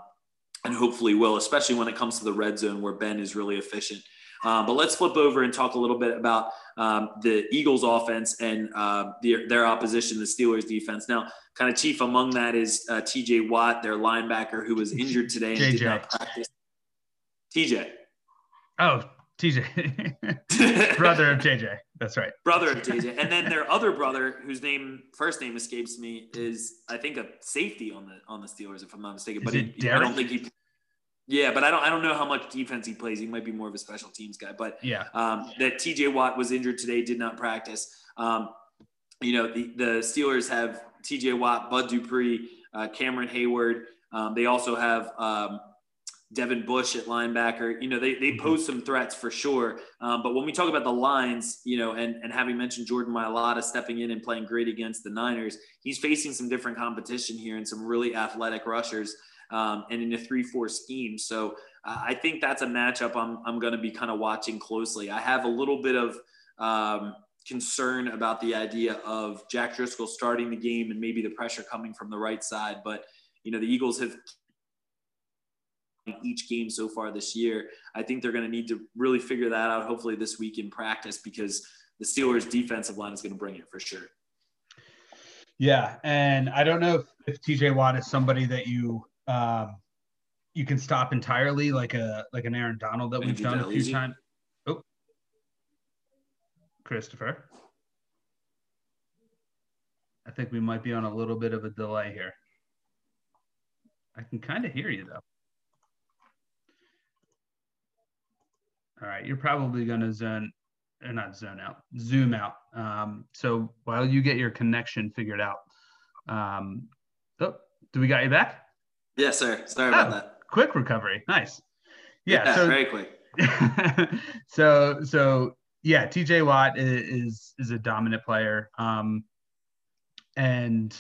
and hopefully will, especially when it comes to the red zone where Ben is really efficient. Uh, but let's flip over and talk a little bit about um, the Eagles offense and uh, their, their, opposition, the Steelers defense. Now, kind of chief among that is uh, TJ Watt, their linebacker, who was injured today and JJ. did not practice. TJ. Oh, TJ, brother of JJ. That's right. Brother of JJ, and then their other brother, whose name first name escapes me, is I think a safety on the on the Steelers, if I'm not mistaken. Is but he, I don't think he yeah, but I don't I don't know how much defense he plays. He might be more of a special teams guy. But yeah, um, that T.J. Watt was injured today, did not practice. Um, you know, the the Steelers have T.J. Watt, Bud Dupree, uh, Cameron Heyward. Um, they also have um, Devin Bush at linebacker. You know, they, they mm-hmm. pose some threats for sure. Um, but when we talk about the lines, you know, and, and having mentioned Jordan Mailata stepping in and playing great against the Niners, he's facing some different competition here and some really athletic rushers um, and in a 3 4 scheme. So uh, I think that's a matchup I'm, I'm going to be kind of watching closely. I have a little bit of um, concern about the idea of Jack Driscoll starting the game and maybe the pressure coming from the right side. But, you know, the Eagles have each game so far this year. I think they're going to need to really figure that out, hopefully, this week in practice because the Steelers' defensive line is going to bring it for sure. Yeah. And I don't know if, if TJ Watt is somebody that you um, you can stop entirely, like a like an Aaron Donald that we've done a few times. Oh, Christopher, I think we might be on a little bit of a delay here. I can kind of hear you though. All right, you're probably going to zone, or uh, not zone out, zoom out. Um, so while you get your connection figured out, um, oh, do we got you back? Yes, sir. Sorry about oh, that. Quick recovery. Nice. Yeah. yeah so, very quick. so so yeah, TJ Watt is is a dominant player. Um, and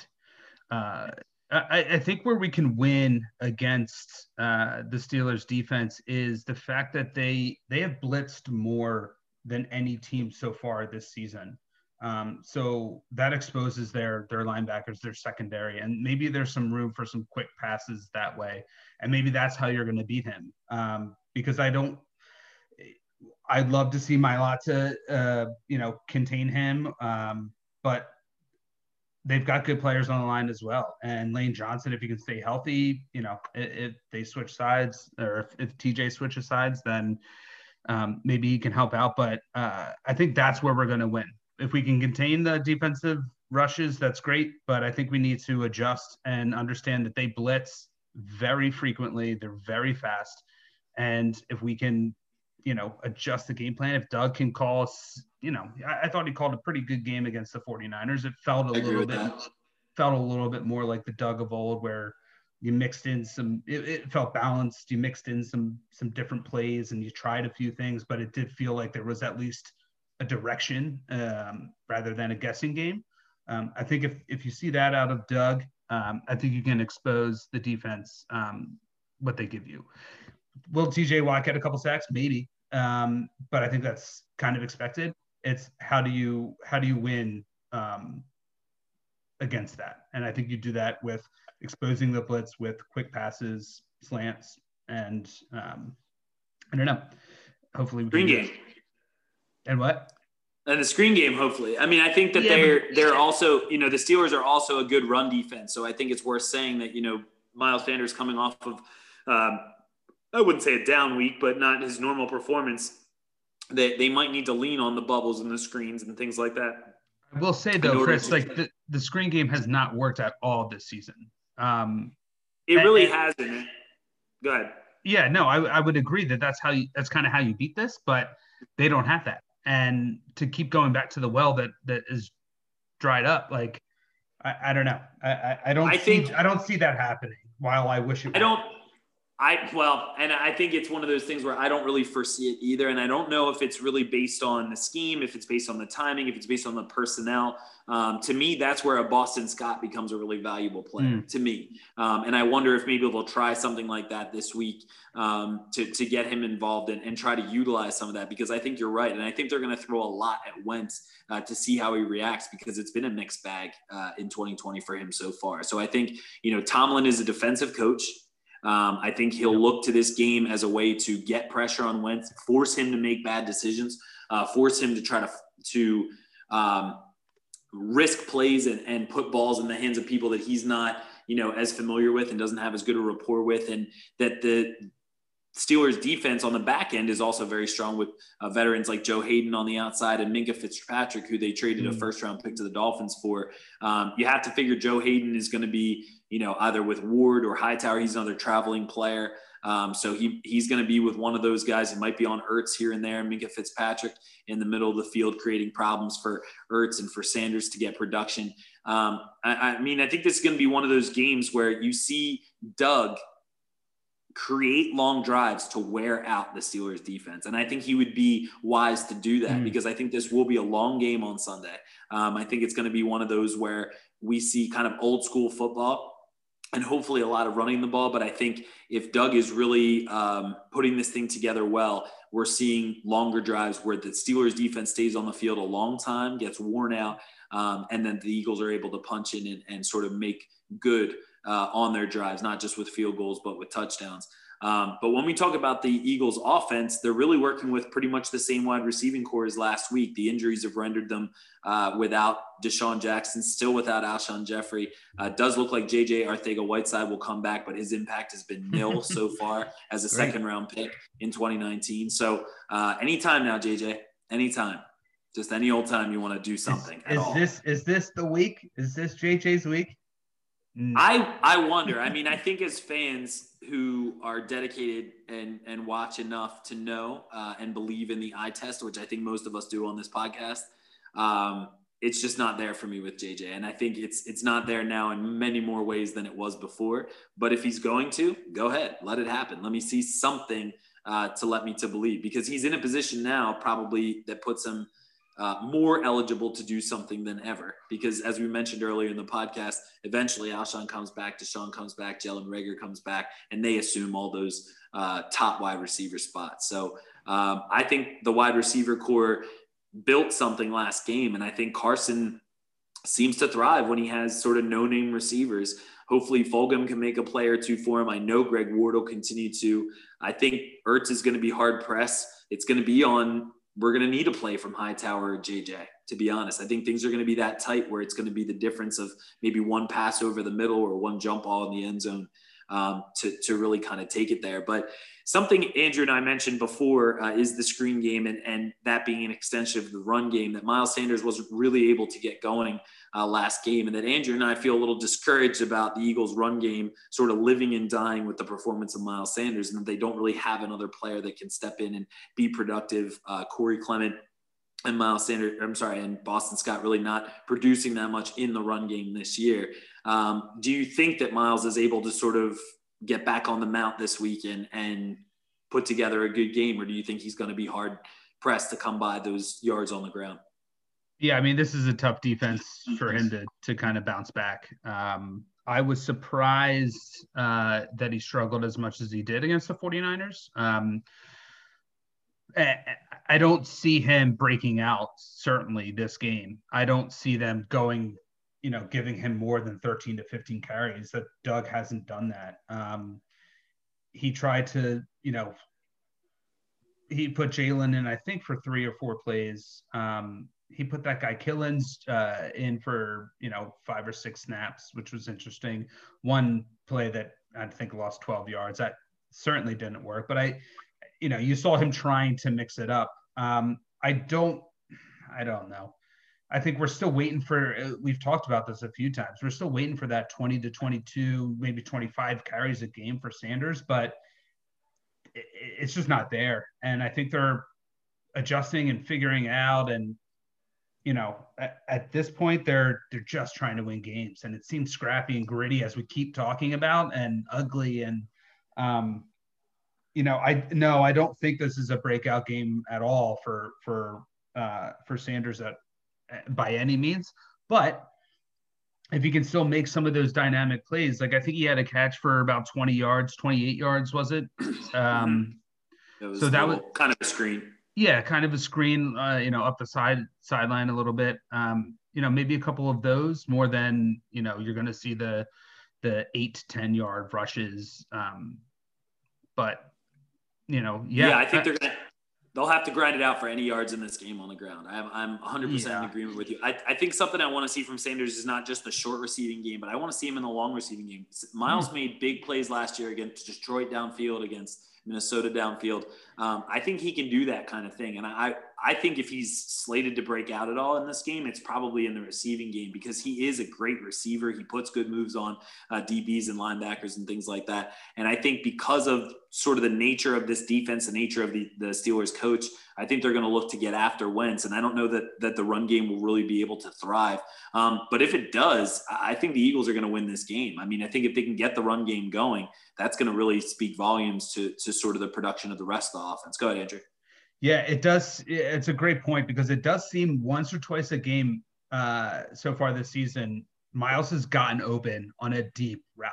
uh, I, I, think where we can win against uh, the Steelers defense is the fact that they they have blitzed more than any team so far this season. Um, so that exposes their their linebackers, their secondary, and maybe there's some room for some quick passes that way, and maybe that's how you're going to beat him. Um, because I don't, I'd love to see Mailata, uh, you know, contain him, um, but they've got good players on the line as well. And Lane Johnson, if he can stay healthy, you know, if, if they switch sides or if, if TJ switches sides, then um, maybe he can help out. But uh, I think that's where we're going to win if we can contain the defensive rushes, that's great. But I think we need to adjust and understand that they blitz very frequently. They're very fast. And if we can, you know, adjust the game plan, if Doug can call, us, you know, I, I thought he called a pretty good game against the 49ers. It felt a little bit, that. felt a little bit more like the Doug of old where you mixed in some, it, it felt balanced. You mixed in some, some different plays and you tried a few things, but it did feel like there was at least a direction um, rather than a guessing game. Um, I think if, if you see that out of Doug, um, I think you can expose the defense um, what they give you. Will TJ Watt get a couple sacks? Maybe, um, but I think that's kind of expected. It's how do you how do you win um, against that? And I think you do that with exposing the blitz with quick passes, slants, and I don't know. Hopefully, we green game. And what? And the screen game, hopefully. I mean, I think that yeah, they're but- they're also, you know, the Steelers are also a good run defense. So I think it's worth saying that, you know, Miles Sanders coming off of um, I wouldn't say a down week, but not his normal performance. They they might need to lean on the bubbles and the screens and things like that. I will say though, Chris, like the, the screen game has not worked at all this season. Um, it really and, hasn't. Go ahead. Yeah, no, I, I would agree that that's how you, that's kind of how you beat this, but they don't have that and to keep going back to the well that that is dried up like i, I don't know. I, I, I don't I see, think i don't see that happening while i wish it i don't I well, and I think it's one of those things where I don't really foresee it either, and I don't know if it's really based on the scheme, if it's based on the timing, if it's based on the personnel. Um, to me, that's where a Boston Scott becomes a really valuable player mm. to me, um, and I wonder if maybe they'll try something like that this week um, to to get him involved and, and try to utilize some of that because I think you're right, and I think they're going to throw a lot at Wentz uh, to see how he reacts because it's been a mixed bag uh, in 2020 for him so far. So I think you know Tomlin is a defensive coach. Um, I think he'll look to this game as a way to get pressure on Wentz, force him to make bad decisions, uh, force him to try to to um, risk plays and, and put balls in the hands of people that he's not, you know, as familiar with and doesn't have as good a rapport with, and that the Steelers defense on the back end is also very strong with uh, veterans like Joe Haden on the outside and Minkah Fitzpatrick, who they traded a mm. first round pick to the Dolphins for. Um, you have to figure Joe Haden is going to be, you know, either with Ward or Hightower. He's another traveling player. Um, so he, he's going to be with one of those guys. He might be on Ertz here and there. Minkah Fitzpatrick in the middle of the field, creating problems for Ertz and for Sanders to get production. Um, I, I mean, I think this is going to be one of those games where you see Doug create long drives to wear out the Steelers defense. And I think he would be wise to do that mm. because I think this will be a long game on Sunday. Um, I think it's going to be one of those where we see kind of old school football and hopefully a lot of running the ball. But I think if Doug is really um, putting this thing together well, we're seeing longer drives where the Steelers defense stays on the field a long time, gets worn out, um, and then the Eagles are able to punch in and, and sort of make good uh, on their drives, not just with field goals, but with touchdowns. Um, but when we talk about the Eagles' offense, they're really working with pretty much the same wide receiving corps as last week. The injuries have rendered them uh, without DeSean Jackson, still without Alshon Jeffery. Uh, does look like JJ Arcega-Whiteside will come back, but his impact has been nil so far as a second round pick in 2019. So uh, anytime now, JJ, anytime. Just any old time you want to do something. Is, is this is this the week? Is this JJ's week? Mm. I I wonder. I mean, I think as fans who are dedicated and and watch enough to know uh, and believe in the eye test, which I think most of us do on this podcast, um, it's just not there for me with JJ. And I think it's it's not there now in many more ways than it was before. But if he's going to, go ahead, let it happen. Let me see something uh, to let me to believe because he's in a position now probably that puts him uh, more eligible to do something than ever. Because as we mentioned earlier in the podcast, eventually Alshon comes back, DeSean comes back, Jalen Reagor comes back, and they assume all those uh, top wide receiver spots. So um, I think the wide receiver corps built something last game, and I think Carson seems to thrive when he has sort of no name receivers. Hopefully, Fulgham can make a play or two for him. I know Greg Ward will continue to. I think Ertz is going to be hard pressed. It's going to be on we're going to need a play from Hightower or JJ, to be honest. I think things are going to be that tight where it's going to be the difference of maybe one pass over the middle or one jump ball in the end zone um, to, to really kind of take it there. But something Andrew and I mentioned before uh, is the screen game and, and that being an extension of the run game that Miles Sanders wasn't really able to get going uh, last game. And that Andrew and I feel a little discouraged about the Eagles' run game sort of living and dying with the performance of Miles Sanders and that they don't really have another player that can step in and be productive. Uh, Corey Clement and Miles Sanders, I'm sorry, and Boston Scott really not producing that much in the run game this year. Um, do you think that Miles is able to sort of get back on the mount this weekend and put together a good game, or do you think he's going to be hard pressed to come by those yards on the ground? Yeah, I mean, this is a tough defense for him to to kind of bounce back. Um, I was surprised uh, that he struggled as much as he did against the 49ers. Um, I don't see him breaking out, certainly this game. I don't see them going, you know, giving him more than 13 to 15 carries. That Doug hasn't done that. Um, he tried to, you know, he put Jalen in, I think, for three or four plays. Um, he put that guy Killins uh, in for you know five or six snaps, which was interesting. One play that I think lost 12 yards. That certainly didn't work. But I, you know, you saw him trying to mix it up. Um, I don't, I don't know. I think we're still waiting for. Uh, we've talked about this a few times. We're still waiting for that 20 to 22, maybe 25 carries a game for Sanders, but it's just not there. And I think they're adjusting and figuring out and you know, at, at, this point, they're they're just trying to win games, and it seems scrappy and gritty as we keep talking about, and ugly, and Um, you know, I no, I don't think this is a breakout game at all for for uh, for Sanders at by any means. But if he can still make some of those dynamic plays, like I think he had a catch for about 20 yards, 28 yards, was it? Um, was so that was kind of a screen. Yeah, kind of a screen, uh, you know, up the side sideline a little bit. Um, you know, maybe a couple of those more than you know you're going to see the the eight to ten yard rushes. Um, but you know, yeah, yeah I think they're gonna they'll have to grind it out for any yards in this game on the ground. I'm, I'm 100% yeah. in agreement with you. I, I think something I want to see from Sanders is not just the short receiving game, but I want to see him in the long receiving game. Miles mm. made big plays last year against Detroit downfield, against Minnesota downfield. Um, I think he can do that kind of thing. And I, I think if he's slated to break out at all in this game, it's probably in the receiving game because he is a great receiver. He puts good moves on uh, DBs and linebackers and things like that. And I think because of sort of the nature of this defense, the nature of the, the Steelers coach, I think they're going to look to get after Wentz. And I don't know that, that the run game will really be able to thrive. Um, but if it does, I think the Eagles are going to win this game. I mean, I think if they can get the run game going, that's going to really speak volumes to, to sort of the production of the rest of the offense. Go ahead, Andrew. Yeah, it does. It's a great point because it does seem once or twice a game uh, so far this season, Miles has gotten open on a deep route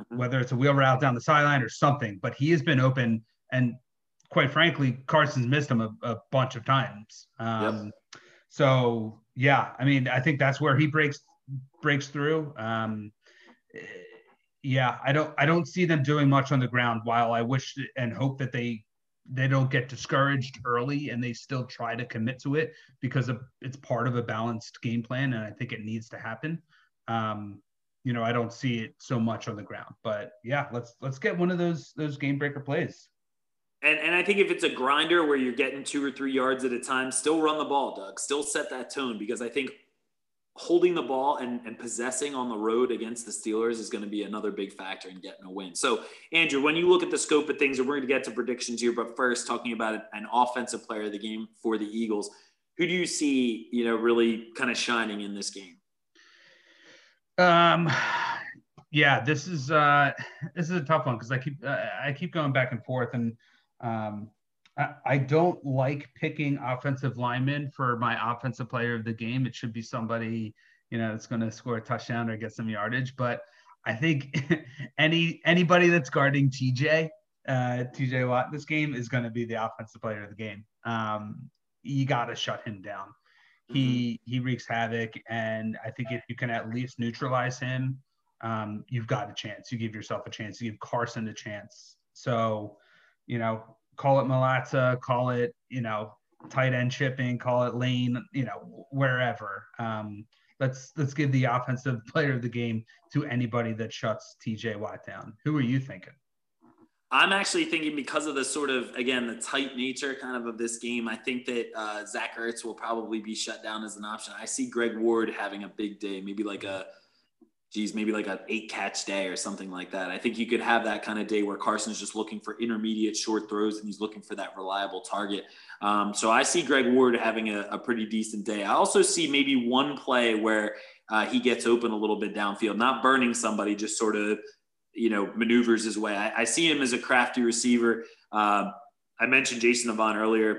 mm-hmm. whether it's a wheel route down the sideline or something. But he has been open, and quite frankly, Carson's missed him a, a bunch of times. Um, yep. So yeah, I mean, I think that's where he breaks breaks through. Um, yeah, I don't I don't see them doing much on the ground. While I wish and hope that they they don't get discouraged early and they still try to commit to it because it's part of a balanced game plan and I think it needs to happen. Um, you know, I don't see it so much on the ground. But yeah, let's let's get one of those those game breaker plays. And and I think if it's a grinder where you're getting two or three yards at a time, still run the ball, Doug. Still set that tone because I think holding the ball and, and possessing on the road against the Steelers is going to be another big factor in getting a win. So, Andrew, when you look at the scope of things, and we're going to get to predictions here, but first, talking about an offensive player of the game for the Eagles, who do you see, you know, really kind of shining in this game? Um, yeah, this is uh, this is a tough one because I keep uh, I keep going back and forth, and um, I, don't like picking offensive linemen for my offensive player of the game. It should be somebody you know that's going to score a touchdown or get some yardage. But I think any anybody that's guarding TJ uh, TJ Watt this game is going to be the offensive player of the game. Um, you got to shut him down he mm-hmm. he wreaks havoc, and I think if you can at least neutralize him, um, you've got a chance. You give yourself a chance. You give Carson a chance. So, you know, call it Mailata, call it you know tight end chipping, call it lane, you know wherever. Um, let's let's give the offensive player of the game to anybody that shuts TJ Watt down. Who are you thinking? I'm actually thinking because of the sort of again the tight nature kind of of this game. I think that uh, Zach Ertz will probably be shut down as an option. I see Greg Ward having a big day, maybe like a geez, maybe like an eight catch day or something like that. I think you could have that kind of day where Carson's just looking for intermediate short throws and he's looking for that reliable target. Um, so I see Greg Ward having a, a, pretty decent day. I also see maybe one play where uh, he gets open a little bit downfield, not burning somebody, just sort of you know, maneuvers his way. I, I see him as a crafty receiver. Uh, I mentioned Jason Avant earlier.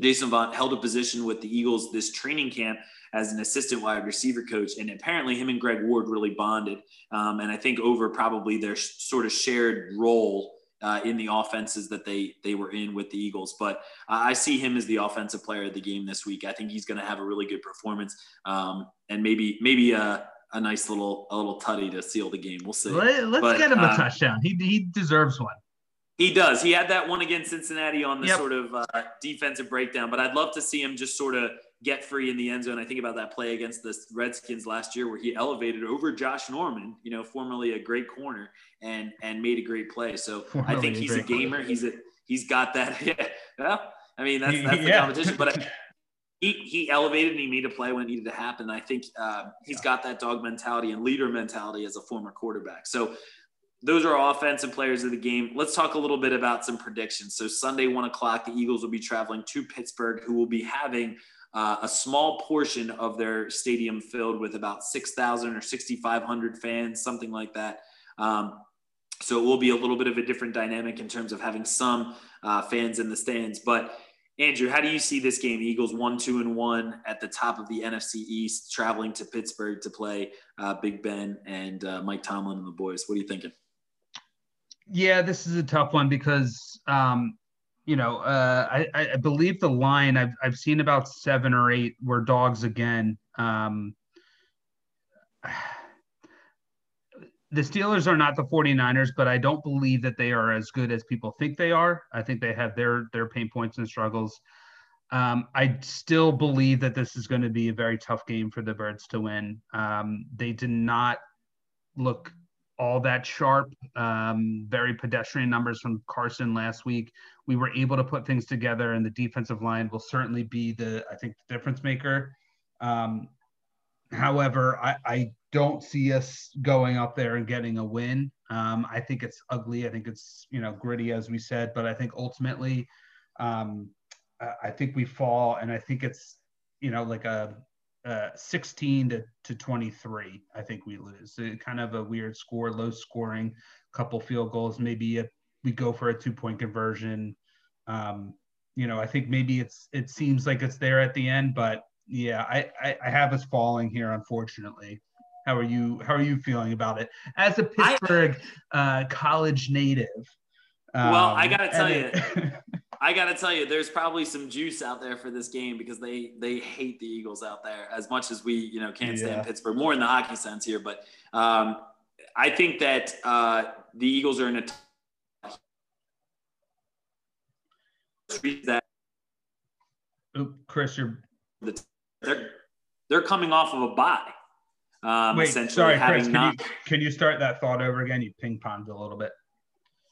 Jason Avant held a position with the Eagles this training camp as an assistant wide receiver coach, and apparently him and Greg Ward really bonded. Um, and I think over probably their sort of shared role uh, in the offenses that they they were in with the Eagles. But uh, I see him as the offensive player of the game this week. I think he's going to have a really good performance, um, and maybe maybe uh, a nice little a little tutty to seal the game. We'll see. Let, us get him a uh, touchdown. He he deserves one. He does. He had that one against Cincinnati on the yep. sort of uh, defensive breakdown, but I'd love to see him just sort of get free in the end zone. I think about that play against the Redskins last year where he elevated over Josh Norman, you know, formerly a great corner, and and made a great play. So formerly I think he's a, gamer. Corner. He's a he's got that. Yeah. Well, I mean that's that's the yeah. competition, but. I, he, he elevated and he made a play when it needed to happen. I think uh, he's yeah. got that dog mentality and leader mentality as a former quarterback. So those are offensive players of the game. Let's talk a little bit about some predictions. So Sunday, one o'clock, the Eagles will be traveling to Pittsburgh, who will be having uh, a small portion of their stadium filled with about 6,000 or 6,500 fans, something like that. Um, So it will be a little bit of a different dynamic in terms of having some uh, fans in the stands. But Andrew, how do you see this game? Eagles one, two, and one at the top of the NFC East, traveling to Pittsburgh to play uh, Big Ben and uh, Mike Tomlin and the boys. What are you thinking? Yeah, this is a tough one because um, you know uh, I, I, believe the line I've I've seen about seven or eight were dogs again. Um, the Steelers are not the 49ers, but I don't believe that they are as good as people think they are. I think they have their their pain points and struggles. Um, I still believe that this is going to be a very tough game for the Birds to win. Um, they did not look all that sharp. Um, very pedestrian numbers from Carson last week. We were able to put things together, and the defensive line will certainly be the I think the difference maker. Um, however, I, I don't see us going up there and getting a win. Um, I think it's ugly. I think it's you know gritty, as we said, but I think ultimately, um, I think we fall, and I think it's you know like a, a 16 to, to 23. I think we lose. So kind of a weird score, low scoring, couple field goals. Maybe a, we go for a two point conversion. Um, you know, I think maybe it's it seems like it's there at the end, but yeah, I, I, I have us falling here, unfortunately. How are you? How are you feeling about it as a Pittsburgh I, uh, college native? Um, well, I gotta tell you, I gotta tell you, there's probably some juice out there for this game because they they hate the Eagles out there as much as we you know can't yeah. stand Pittsburgh. More in the hockey sense here, but um, I think that uh, the Eagles are in a that. Oop, Chris, you're. They're they're coming off of a bye. Um, Wait, sorry, Chris. Can, not... you, can you start that thought over again? You ping ponged a little bit.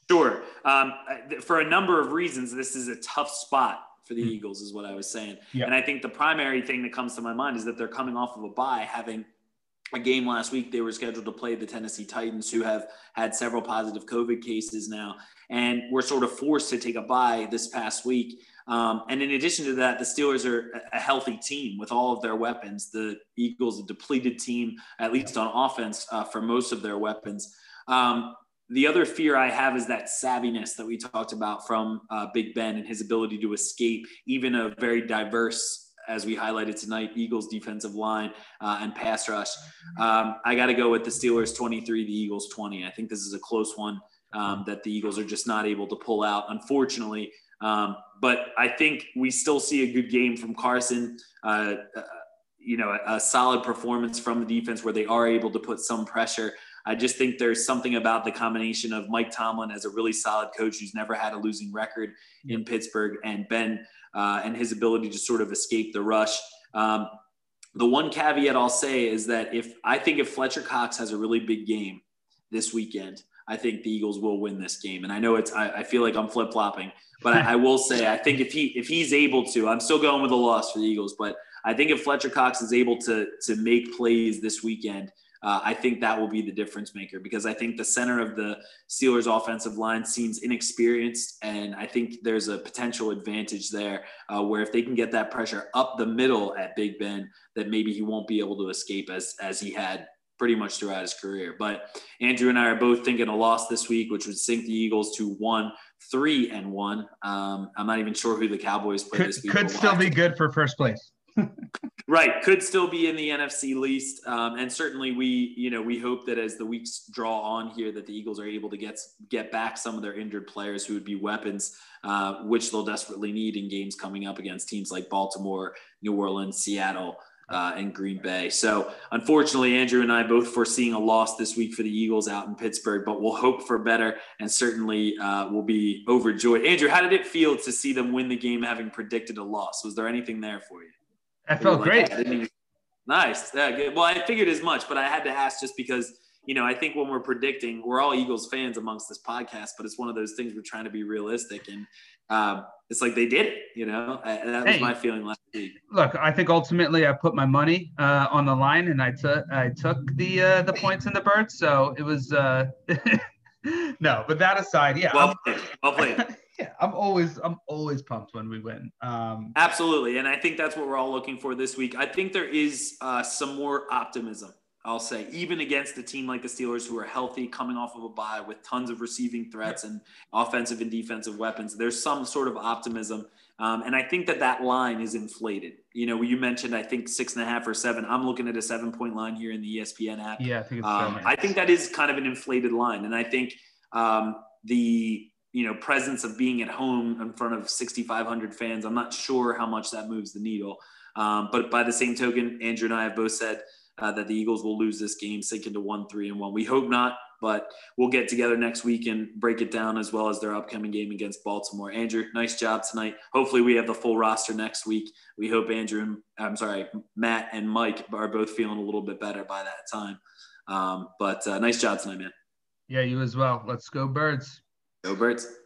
Sure. Um, for a number of reasons, this is a tough spot for the mm. Eagles, is what I was saying. Yep. And I think the primary thing that comes to my mind is that they're coming off of a bye, having a game last week. They were scheduled to play the Tennessee Titans, who have had several positive COVID cases now, and were sort of forced to take a bye this past week. Um, and in addition to that, the Steelers are a healthy team with all of their weapons. The Eagles, a depleted team, at least on offense, uh, for most of their weapons. Um, the other fear I have is that savviness that we talked about from uh, Big Ben and his ability to escape even a very diverse, as we highlighted tonight, Eagles defensive line uh, and pass rush. Um, I got to go with the Steelers 23, the Eagles 20. I think this is a close one um, that the Eagles are just not able to pull out, unfortunately. Um, but I think we still see a good game from Carson. Uh, uh, you know, a, a, solid performance from the defense where they are able to put some pressure. I just think there's something about the combination of Mike Tomlin as a really solid coach who's never had a losing record in Pittsburgh and Ben uh, and his ability to sort of escape the rush. Um, the one caveat I'll say is that if I think if Fletcher Cox has a really big game this weekend, I think the Eagles will win this game. And I know it's I, I feel like I'm flip flopping, but I, I, will say I think if he if he's able to, I'm still going with a loss for the Eagles. But I think if Fletcher Cox is able to to make plays this weekend, uh, I think that will be the difference maker because I think the center of the Steelers' offensive line seems inexperienced, and I think there's a potential advantage there uh, where if they can get that pressure up the middle at Big Ben, that maybe he won't be able to escape as as he had pretty much throughout his career. But Andrew and I are both thinking a loss this week, which would sink the Eagles to one three and one. Um, I'm not even sure who the Cowboys play this week. Could still be good for first place. Right, could still be in the NFC least, um, and certainly we, you know, we hope that as the weeks draw on here, that the Eagles are able to get get back some of their injured players who would be weapons, uh, which they'll desperately need in games coming up against teams like Baltimore, New Orleans, Seattle uh, and Green Bay. So, unfortunately, Andrew and I both foreseeing a loss this week for the Eagles out in Pittsburgh, but we'll hope for better and certainly uh, we'll be overjoyed. Andrew, how did it feel to see them win the game having predicted a loss? Was there anything there for you? I felt great. Nice. Yeah, good. Well, I figured as much, but I had to ask just because you know, I think when we're predicting, we're all Eagles fans amongst this podcast, but it's one of those things we're trying to be realistic. And um, it's like they did it, you know. I, that was hey, my feeling last week. Look, I think ultimately I put my money uh, on the line, and I took I took the uh, the points in the birds. So it was uh, no, but that aside, yeah. Well played. Well played. yeah, I'm always I'm always pumped when we win. Um, Absolutely, and I think that's what we're all looking for this week. I think there is uh, some more optimism I'll say, even against a team like the Steelers, who are healthy, coming off of a bye with tons of receiving threats and offensive and defensive weapons, there's some sort of optimism. Um, and I think that that line is inflated. You know, you mentioned, I think six and a half or seven. I'm looking at a seven point line here in the ESPN app. Yeah, I think um, I think that is kind of an inflated line. And I think um, the, you know, presence of being at home in front of 6,500 fans, I'm not sure how much that moves the needle. Um, but by the same token, Andrew and I have both said uh, that the Eagles will lose this game, sink into one, three, and one. We hope not, but we'll get together next week and break it down as well as their upcoming game against Baltimore. Andrew, nice job tonight. Hopefully, we have the full roster next week. We hope Andrew and I'm sorry, Matt and Mike are both feeling a little bit better by that time. Um, but uh, nice job tonight, man. Yeah, you as well. Let's go, birds. Birds.